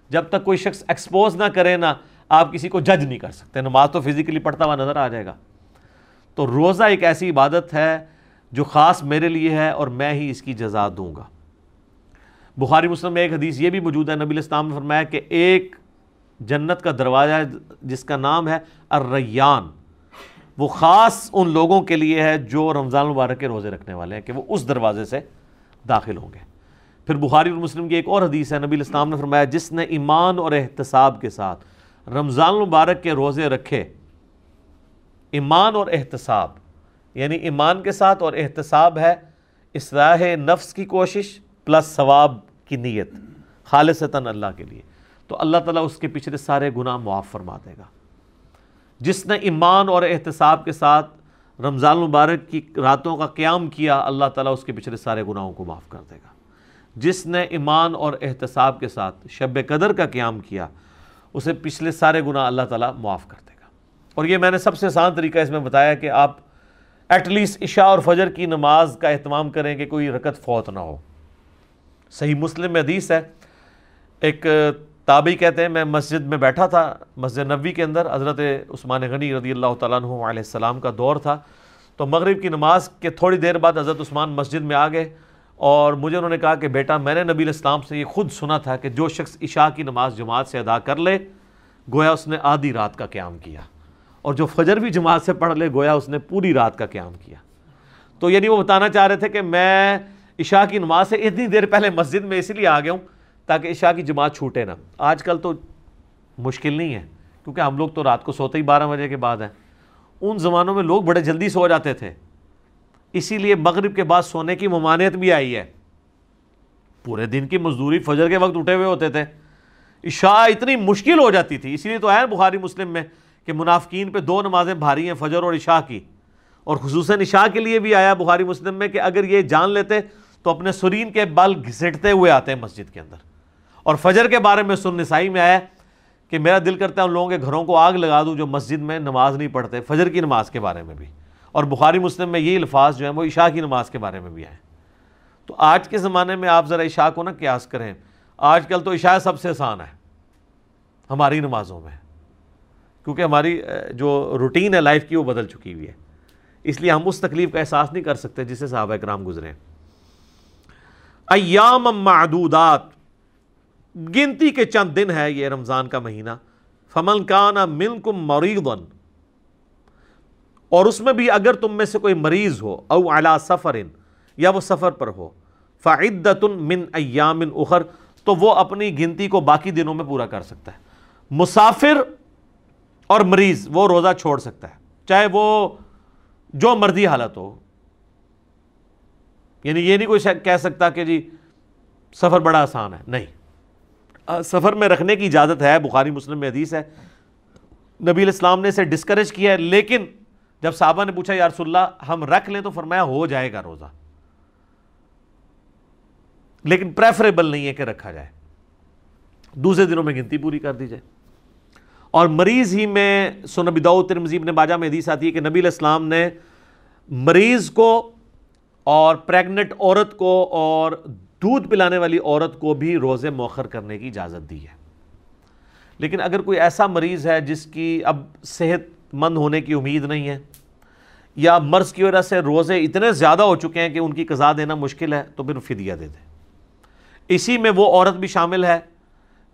جب تک کوئی شخص ایکسپوز نہ کرے نا، آپ کسی کو جج نہیں کر سکتے، نماز تو فزیکلی پڑھتا ہوا نظر آ جائے گا۔ تو روزہ ایک ایسی عبادت ہے جو خاص میرے لیے ہے اور میں ہی اس کی جزا دوں گا۔ بخاری مسلم میں ایک حدیث یہ بھی موجود ہے، نبی الاسلام نے فرمایا کہ ایک جنت کا دروازہ ہے جس کا نام ہے الریان۔ وہ خاص ان لوگوں کے لیے ہے جو رمضان مبارک کے روزے رکھنے والے ہیں، کہ وہ اس دروازے سے داخل ہوں گے۔ پھر بخاری اور مسلم کی ایک اور حدیث ہے، نبی الاسلام نے فرمایا، جس نے ایمان اور احتساب کے ساتھ رمضان مبارک کے روزے رکھے، ایمان اور احتساب یعنی ایمان کے ساتھ اور احتساب ہے اصلاح نفس کی کوشش پلس ثواب کی نیت، خالصتاً اللہ کے لیے۔ تو اللہ تعالیٰ اس کے پچھلے سارے گناہ معاف فرما دے گا۔ جس نے ایمان اور احتساب کے ساتھ رمضان مبارک کی راتوں کا قیام کیا، اللہ تعالیٰ اس کے پچھلے سارے گناہوں کو معاف کر دے گا۔ جس نے ایمان اور احتساب کے ساتھ شب قدر کا قیام کیا، اسے پچھلے سارے گناہ اللہ تعالیٰ معاف کر دے گا۔ اور یہ میں نے سب سے آسان طریقہ اس میں بتایا کہ آپ ایٹ لیسٹ عشاء اور فجر کی نماز کا اہتمام کریں کہ کوئی رکت فوت نہ ہو۔ صحیح مسلم میں حدیث ہے، ایک تابعی کہتے ہیں، میں مسجد میں بیٹھا تھا، مسجد نبی کے اندر حضرت عثمان غنی رضی اللہ تعالیٰ عنہ علیہ السلام کا دور تھا۔ تو مغرب کی نماز کے تھوڑی دیر بعد حضرت عثمان مسجد میں آ گئے۔ اور مجھے انہوں نے کہا کہ بیٹا، میں نے نبی الاسلام سے یہ خود سنا تھا کہ جو شخص عشاء کی نماز جماعت سے ادا کر لے، گویا اس نے آدھی رات کا قیام کیا۔ اور جو فجر بھی جماعت سے پڑھ لے، گویا اس نے پوری رات کا قیام کیا۔ تو یعنی وہ بتانا چاہ رہے تھے کہ میں عشاء کی نماز سے اتنی دیر پہلے مسجد میں اس لیے آ گیا ہوں تاکہ عشاء کی جماعت چھوٹے نا آج کل تو مشکل نہیں ہے، کیونکہ ہم لوگ تو رات کو سوتے ہی بارہ بجے کے بعد ہیں۔ ان زمانوں میں لوگ بڑے جلدی سو جاتے تھے۔ اسی لیے مغرب کے بعد سونے کی ممانعت بھی آئی ہے۔ پورے دن کی مزدوری فجر کے وقت اٹھے ہوئے ہوتے تھے۔ عشاء اتنی مشکل ہو جاتی تھی، اسی لیے تو ہے بخاری مسلم میں کہ منافقین پہ دو نمازیں بھاری ہیں، فجر اور عشاء کی۔ اور خصوصاً عشاء کے لیے بھی آیا بخاری مسلم میں کہ اگر یہ جان لیتے تو اپنے سرین کے بل گھسٹتے ہوئے آتے ہیں مسجد کے اندر۔ اور فجر کے بارے میں سن نسائی میں آیا کہ میرا دل کرتا ہے ان لوگوں کے گھروں کو آگ لگا دوں جو مسجد میں نماز نہیں پڑھتے، فجر کی نماز کے بارے میں بھی۔ اور بخاری مسلم میں یہ الفاظ جو ہیں وہ عشاء کی نماز کے بارے میں بھی آئے تو آج کے زمانے میں آپ ذرا عشاء کو نا قیاس کریں۔ آج کل تو عشاء سب سے آسان ہے۔ ہماری نمازوں میں۔ کیونکہ ہماری جو روٹین ہے لائف کی وہ بدل چکی ہوئی ہے۔ اس لیے ہم اس تکلیف کا احساس نہیں کر سکتے جسے صحابہ کرام گزرے ایام معدودات۔ گنتی کے چند دن ہے یہ رمضان کا مہینہ۔ فمن کانا منکم مریضن اور اس میں بھی اگر تم میں سے کوئی مریض ہو، او علا سفر یا وہ سفر پر ہو فعدت من ایام اخر، تو وہ اپنی گنتی کو باقی دنوں میں پورا کر سکتا ہے۔ مسافر اور مریض، وہ روزہ چھوڑ سکتا ہے۔ چاہے وہ جو مرضی حالت ہو۔ یعنی یہ نہیں کوئی کہہ سکتا کہ جی سفر بڑا آسان ہے۔ نہیں۔ سفر میں رکھنے کی اجازت ہے، بخاری مسلم میں حدیث ہے۔ نبی الاسلام نے اسے ڈسکریج کیا ہے، لیکن جب صحابہ نے پوچھا، یا رسول اللہ، ہم رکھ لیں تو فرمایا ہو جائے گا روزہ۔ لیکن پریفریبل نہیں ہے کہ رکھا جائے۔ دوسرے دنوں میں گنتی پوری کر دی جائے۔ اور مریض ہی میں سنبی ترمزیب نے باجہ میں حدیث آتی ہے کہ نبی الاسلام نے مریض کو اور پریگنٹ عورت کو اور دودھ پلانے والی عورت کو بھی روزے موخر کرنے کی اجازت دی ہے۔ لیکن اگر کوئی ایسا مریض ہے جس کی اب صحت مند ہونے کی امید نہیں ہے، یا مرض کی وجہ سے روزے اتنے زیادہ ہو چکے ہیں کہ ان کی قضا دینا مشکل ہے، تو پھر فدیہ دے دے اسی میں وہ عورت بھی شامل ہے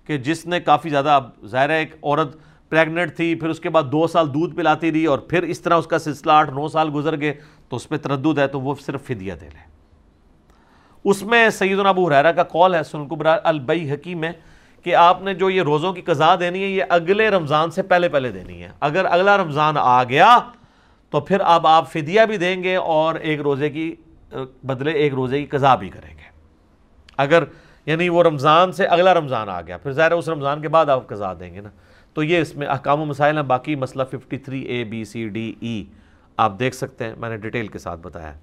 کہ جس نے کافی زیادہ اب ظاہر ہے ایک عورت پریگنٹ تھی، پھر اس کے بعد دو سال دودھ پلاتی رہی اور پھر اس طرح اس کا سلسلہ آٹھ، نو سال گزر گئے، تو اس پہ تردد ہے، تو وہ صرف فدیہ دے لے اس میں سیدنا ابو حریرہ کا قول ہے سن البئی حکیم میں کہ آپ نے جو یہ روزوں کی قضا دینی ہے، یہ اگلے رمضان سے پہلے پہلے دینی ہے۔ اگر اگلا رمضان آ گیا، تو پھر اب آپ فدیہ بھی دیں گے اور ایک روزے کی، بدلے ایک روزے کی قضا بھی کریں گے۔ اگر یعنی وہ رمضان سے اگلا رمضان آ گیا، پھر ظاہر اس رمضان کے بعد آپ قضا دیں گے نا۔ تو یہ اس میں احکام و مسائل ہیں، باقی مسئلہ 53 اے بی سی ڈی ای آپ دیکھ سکتے ہیں، میں نے ڈیٹیل کے ساتھ بتایا۔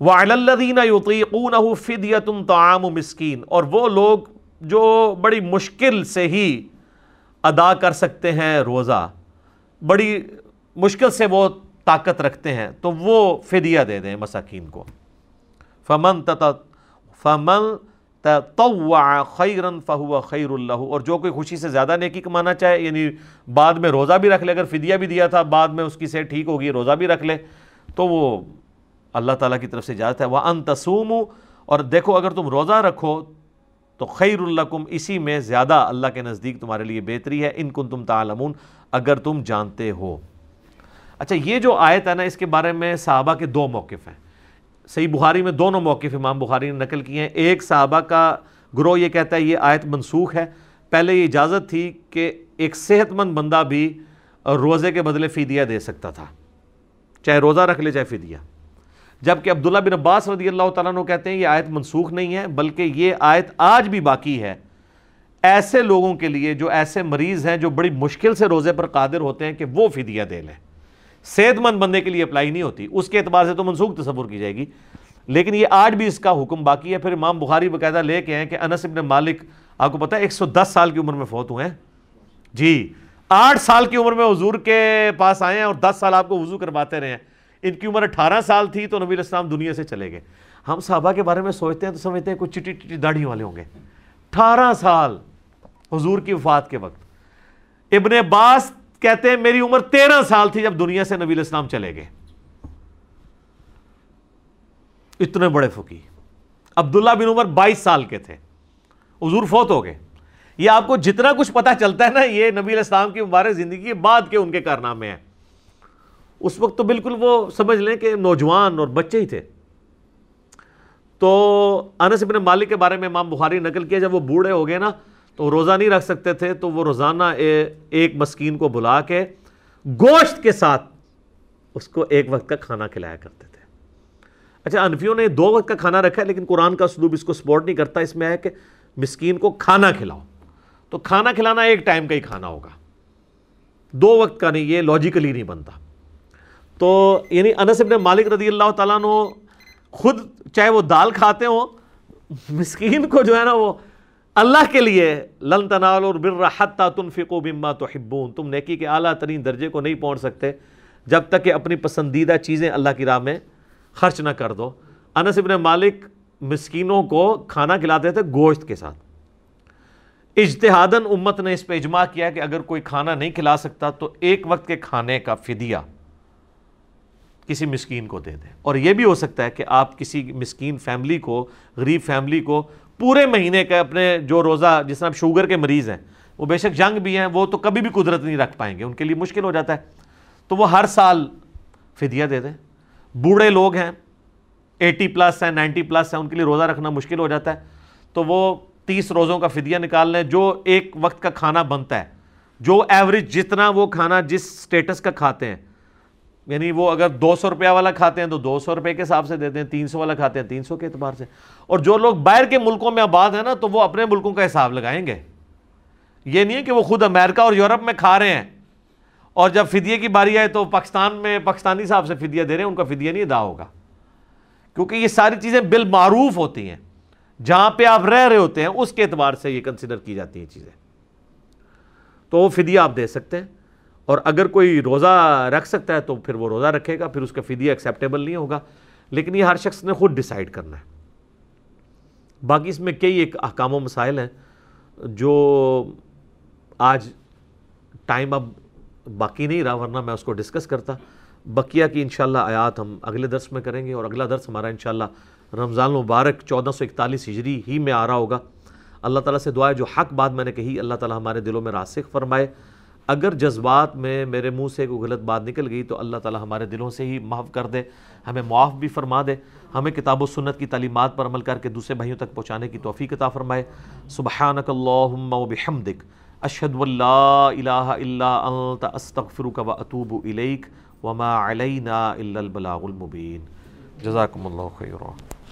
وَعَلَى الَّذِينَ يُطِيقُونَهُ فِدْيَةٌ طَعَامُ مِسْكِينَ اور وہ لوگ جو بڑی مشکل سے ہی ادا کر سکتے ہیں روزہ، بڑی مشکل سے وہ طاقت رکھتے ہیں، تو وہ فدیہ دے دیں مساکین کو۔ فمن تت، فمن طوع خیرن فہو خیر اللہ اور جو کوئی خوشی سے زیادہ نیکی کمانا چاہے یعنی بعد میں روزہ بھی رکھ لے، اگر فدیہ بھی دیا تھا، بعد میں اس کی سے ٹھیک ہوگی، روزہ بھی رکھ لے، تو وہ اللہ تعالیٰ کی طرف سے اجازت ہے۔ وہ ان تسوم اور دیکھو اگر تم روزہ رکھو تو خیر الکم اسی میں زیادہ اللہ کے نزدیک تمہارے لیے بہتری ہے، ان کن تم تعلمون، اگر تم جانتے ہو۔ اچھا یہ جو آیت ہے نا، اس کے بارے میں صحابہ کے دو موقف ہیں۔ صحیح بخاری میں دونوں موقف امام بخاری نے نقل کیے ہیں۔ ایک صحابہ کا گروہ یہ کہتا ہے، یہ آیت منسوخ ہے۔ پہلے یہ اجازت تھی کہ ایک صحت مند بندہ بھی روزے کے بدلے فیدیہ دے سکتا تھا، چاہے روزہ رکھ لے، چاہے فیدیہ جبکہ عبداللہ بن عباس رضی اللہ تعالیٰ عنہ کہتے ہیں یہ آیت منسوخ نہیں ہے، بلکہ یہ آیت آج بھی باقی ہے۔ ایسے لوگوں کے لیے جو ایسے مریض ہیں جو بڑی مشکل سے روزے پر قادر ہوتے ہیں کہ وہ فدیہ دے لیں۔ صحت مند بندے کے لیے اپلائی نہیں ہوتی، اس کے اعتبار سے تو منسوخ تصور کی جائے گی۔ لیکن یہ آج بھی اس کا حکم باقی ہے۔ پھر امام بخاری باقاعدہ لے کے ہیں کہ انس ابن مالک، آپ کو پتا ہے، ایک سو دس سال کی عمر میں فوت ہوئے ہیں۔ جی آٹھ سال کی عمر میں حضور کے پاس آئے ہیں اور دس سال آپ کو وضو کرواتے رہے ہیں۔ ان کی عمر اٹھارہ سال تھی تو نبی الاسلام دنیا سے چلے گئے۔ ہم صحابہ کے بارے میں سوچتے ہیں تو سمجھتے ہیں کوئی چٹی چٹی داڑھی والے ہوں گے۔ اٹھارہ سال حضور کی وفات کے وقت۔ ابن عباس کہتے ہیں میری عمر تیرہ سال تھی جب دنیا سے نبی الاسلام چلے گئے۔ اتنے بڑے فقی۔ عبداللہ بن عمر بائیس سال کے تھے۔ حضور فوت ہو گئے۔ یہ آپ کو جتنا کچھ پتا چلتا ہے نا، یہ نبی الاسلام کی مبارک زندگی کے بعد کے ان کے کارنامے ہیں۔ اس وقت تو بالکل وہ سمجھ لیں کہ نوجوان اور بچے ہی تھے۔ تو انس ابن مالک کے بارے میں امام بخاری نقل کیا، جب وہ بوڑھے ہو گئے نا، تو روزہ نہیں رکھ سکتے تھے، تو وہ روزانہ ایک مسکین کو بلا کے گوشت کے ساتھ اس کو ایک وقت کا کھانا کھلایا کرتے تھے۔ اچھا انفیوں نے دو وقت کا کھانا رکھا ہے لیکن قرآن کا سلوب اس کو سپورٹ نہیں کرتا، اس میں ہے کہ مسکین کو کھانا کھلاؤ۔ تو کھانا کھلانا ایک ٹائم کا ہی کھانا ہوگا۔ دو وقت کا نہیں، یہ لاجیکلی نہیں بنتا۔ تو یعنی انس ابن مالک رضی اللہ تعالیٰ نے خود چاہے وہ دال کھاتے ہوں، مسکین کو جو ہے نا وہ اللہ کے لیے لن تنالوا البر حتى تنفقوا مما تحبون، تم نیکی کے اعلیٰ ترین درجے کو نہیں پہنچ سکتے جب تک کہ اپنی پسندیدہ چیزیں اللہ کی راہ میں خرچ نہ کر دو۔ انس ابن مالک مسکینوں کو کھانا کھلاتے تھے گوشت کے ساتھ۔ اجتہادن امت نے اس پہ اجماع کیا کہ اگر کوئی کھانا نہیں کھلا سکتا تو ایک وقت کے کھانے کا فدیہ۔ کسی مسکین کو دے دیں۔ اور یہ بھی ہو سکتا ہے کہ آپ کسی مسکین فیملی کو، غریب فیملی کو پورے مہینے کا اپنے جو روزہ، جس طرح شوگر کے مریض ہیں، وہ بے شک جنگ بھی ہیں، وہ تو کبھی بھی قدرت نہیں رکھ پائیں گے، ان کے لیے مشکل ہو جاتا ہے۔ تو وہ ہر سال فدیہ دے دیں۔ بوڑھے لوگ ہیں، ایٹی پلس ہیں، نائنٹی پلس ہیں، ان کے لیے روزہ رکھنا مشکل ہو جاتا ہے۔ تو وہ تیس روزوں کا فدیہ نکال لیں، جو ایک وقت کا کھانا بنتا ہے۔ جو ایوریج جتنا وہ کھانا، جس سٹیٹس کا کھاتے ہیں یعنی وہ اگر دو سو روپیہ والا کھاتے ہیں تو دو سو روپے کے حساب سے دیتے ہیں، تین سو والا کھاتے ہیں، تین سو کے اعتبار سے۔ اور جو لوگ باہر کے ملکوں میں آباد ہیں نا، تو وہ اپنے ملکوں کا حساب لگائیں گے۔ یہ نہیں ہے کہ وہ خود امریکہ اور یورپ میں کھا رہے ہیں۔ اور جب فدیے کی باری آئے تو پاکستان میں پاکستانی صاحب سے فدیہ دے رہے ہیں، ان کا فدیہ نہیں ادا ہوگا۔ کیونکہ یہ ساری چیزیں بالمعروف ہوتی ہیں۔ جہاں پہ آپ رہ رہے ہوتے ہیں، اس کے اعتبار سے یہ کنسیڈر کی جاتی ہیں چیزیں۔ تو وہ فدیہ آپ دے سکتے ہیں۔ اور اگر کوئی روزہ رکھ سکتا ہے تو پھر وہ روزہ رکھے گا، پھر اس کا فدیہ ایکسیپٹیبل نہیں ہوگا۔ لیکن یہ ہر شخص نے خود ڈیسائیڈ کرنا ہے۔ باقی اس میں کئی ایک احکام و مسائل ہیں جو آج ٹائم اب باقی نہیں رہا، ورنہ میں اس کو ڈسکس کرتا۔ بقیہ کی انشاءاللہ آیات ہم اگلے درس میں کریں گے اور اگلا درس ہمارا انشاءاللہ رمضان مبارک چودہ سو اکتالیس ہجری ہی میں آ رہا ہوگا۔ اللہ تعالیٰ سے دعا ہے، جو حق بات میں نے کہی، اللہ تعالیٰ ہمارے دلوں میں راسخ فرمائے۔ اگر جذبات میں میرے منہ سے کوئی غلط بات نکل گئی تو اللہ تعالیٰ ہمارے دلوں سے ہی معاف کر دے، ہمیں معاف بھی فرما دے، ہمیں کتاب و سنت کی تعلیمات پر عمل کر کے دوسرے بھائیوں تک پہنچانے کی توفیق عطا فرمائے۔ سبحانک اللہم و بحمدک، اشہد واللہ الہ الا انت، استغفرک و اتوب الیک، وما علینا الا البلاغ المبین۔ جزاکم اللہ خیرہ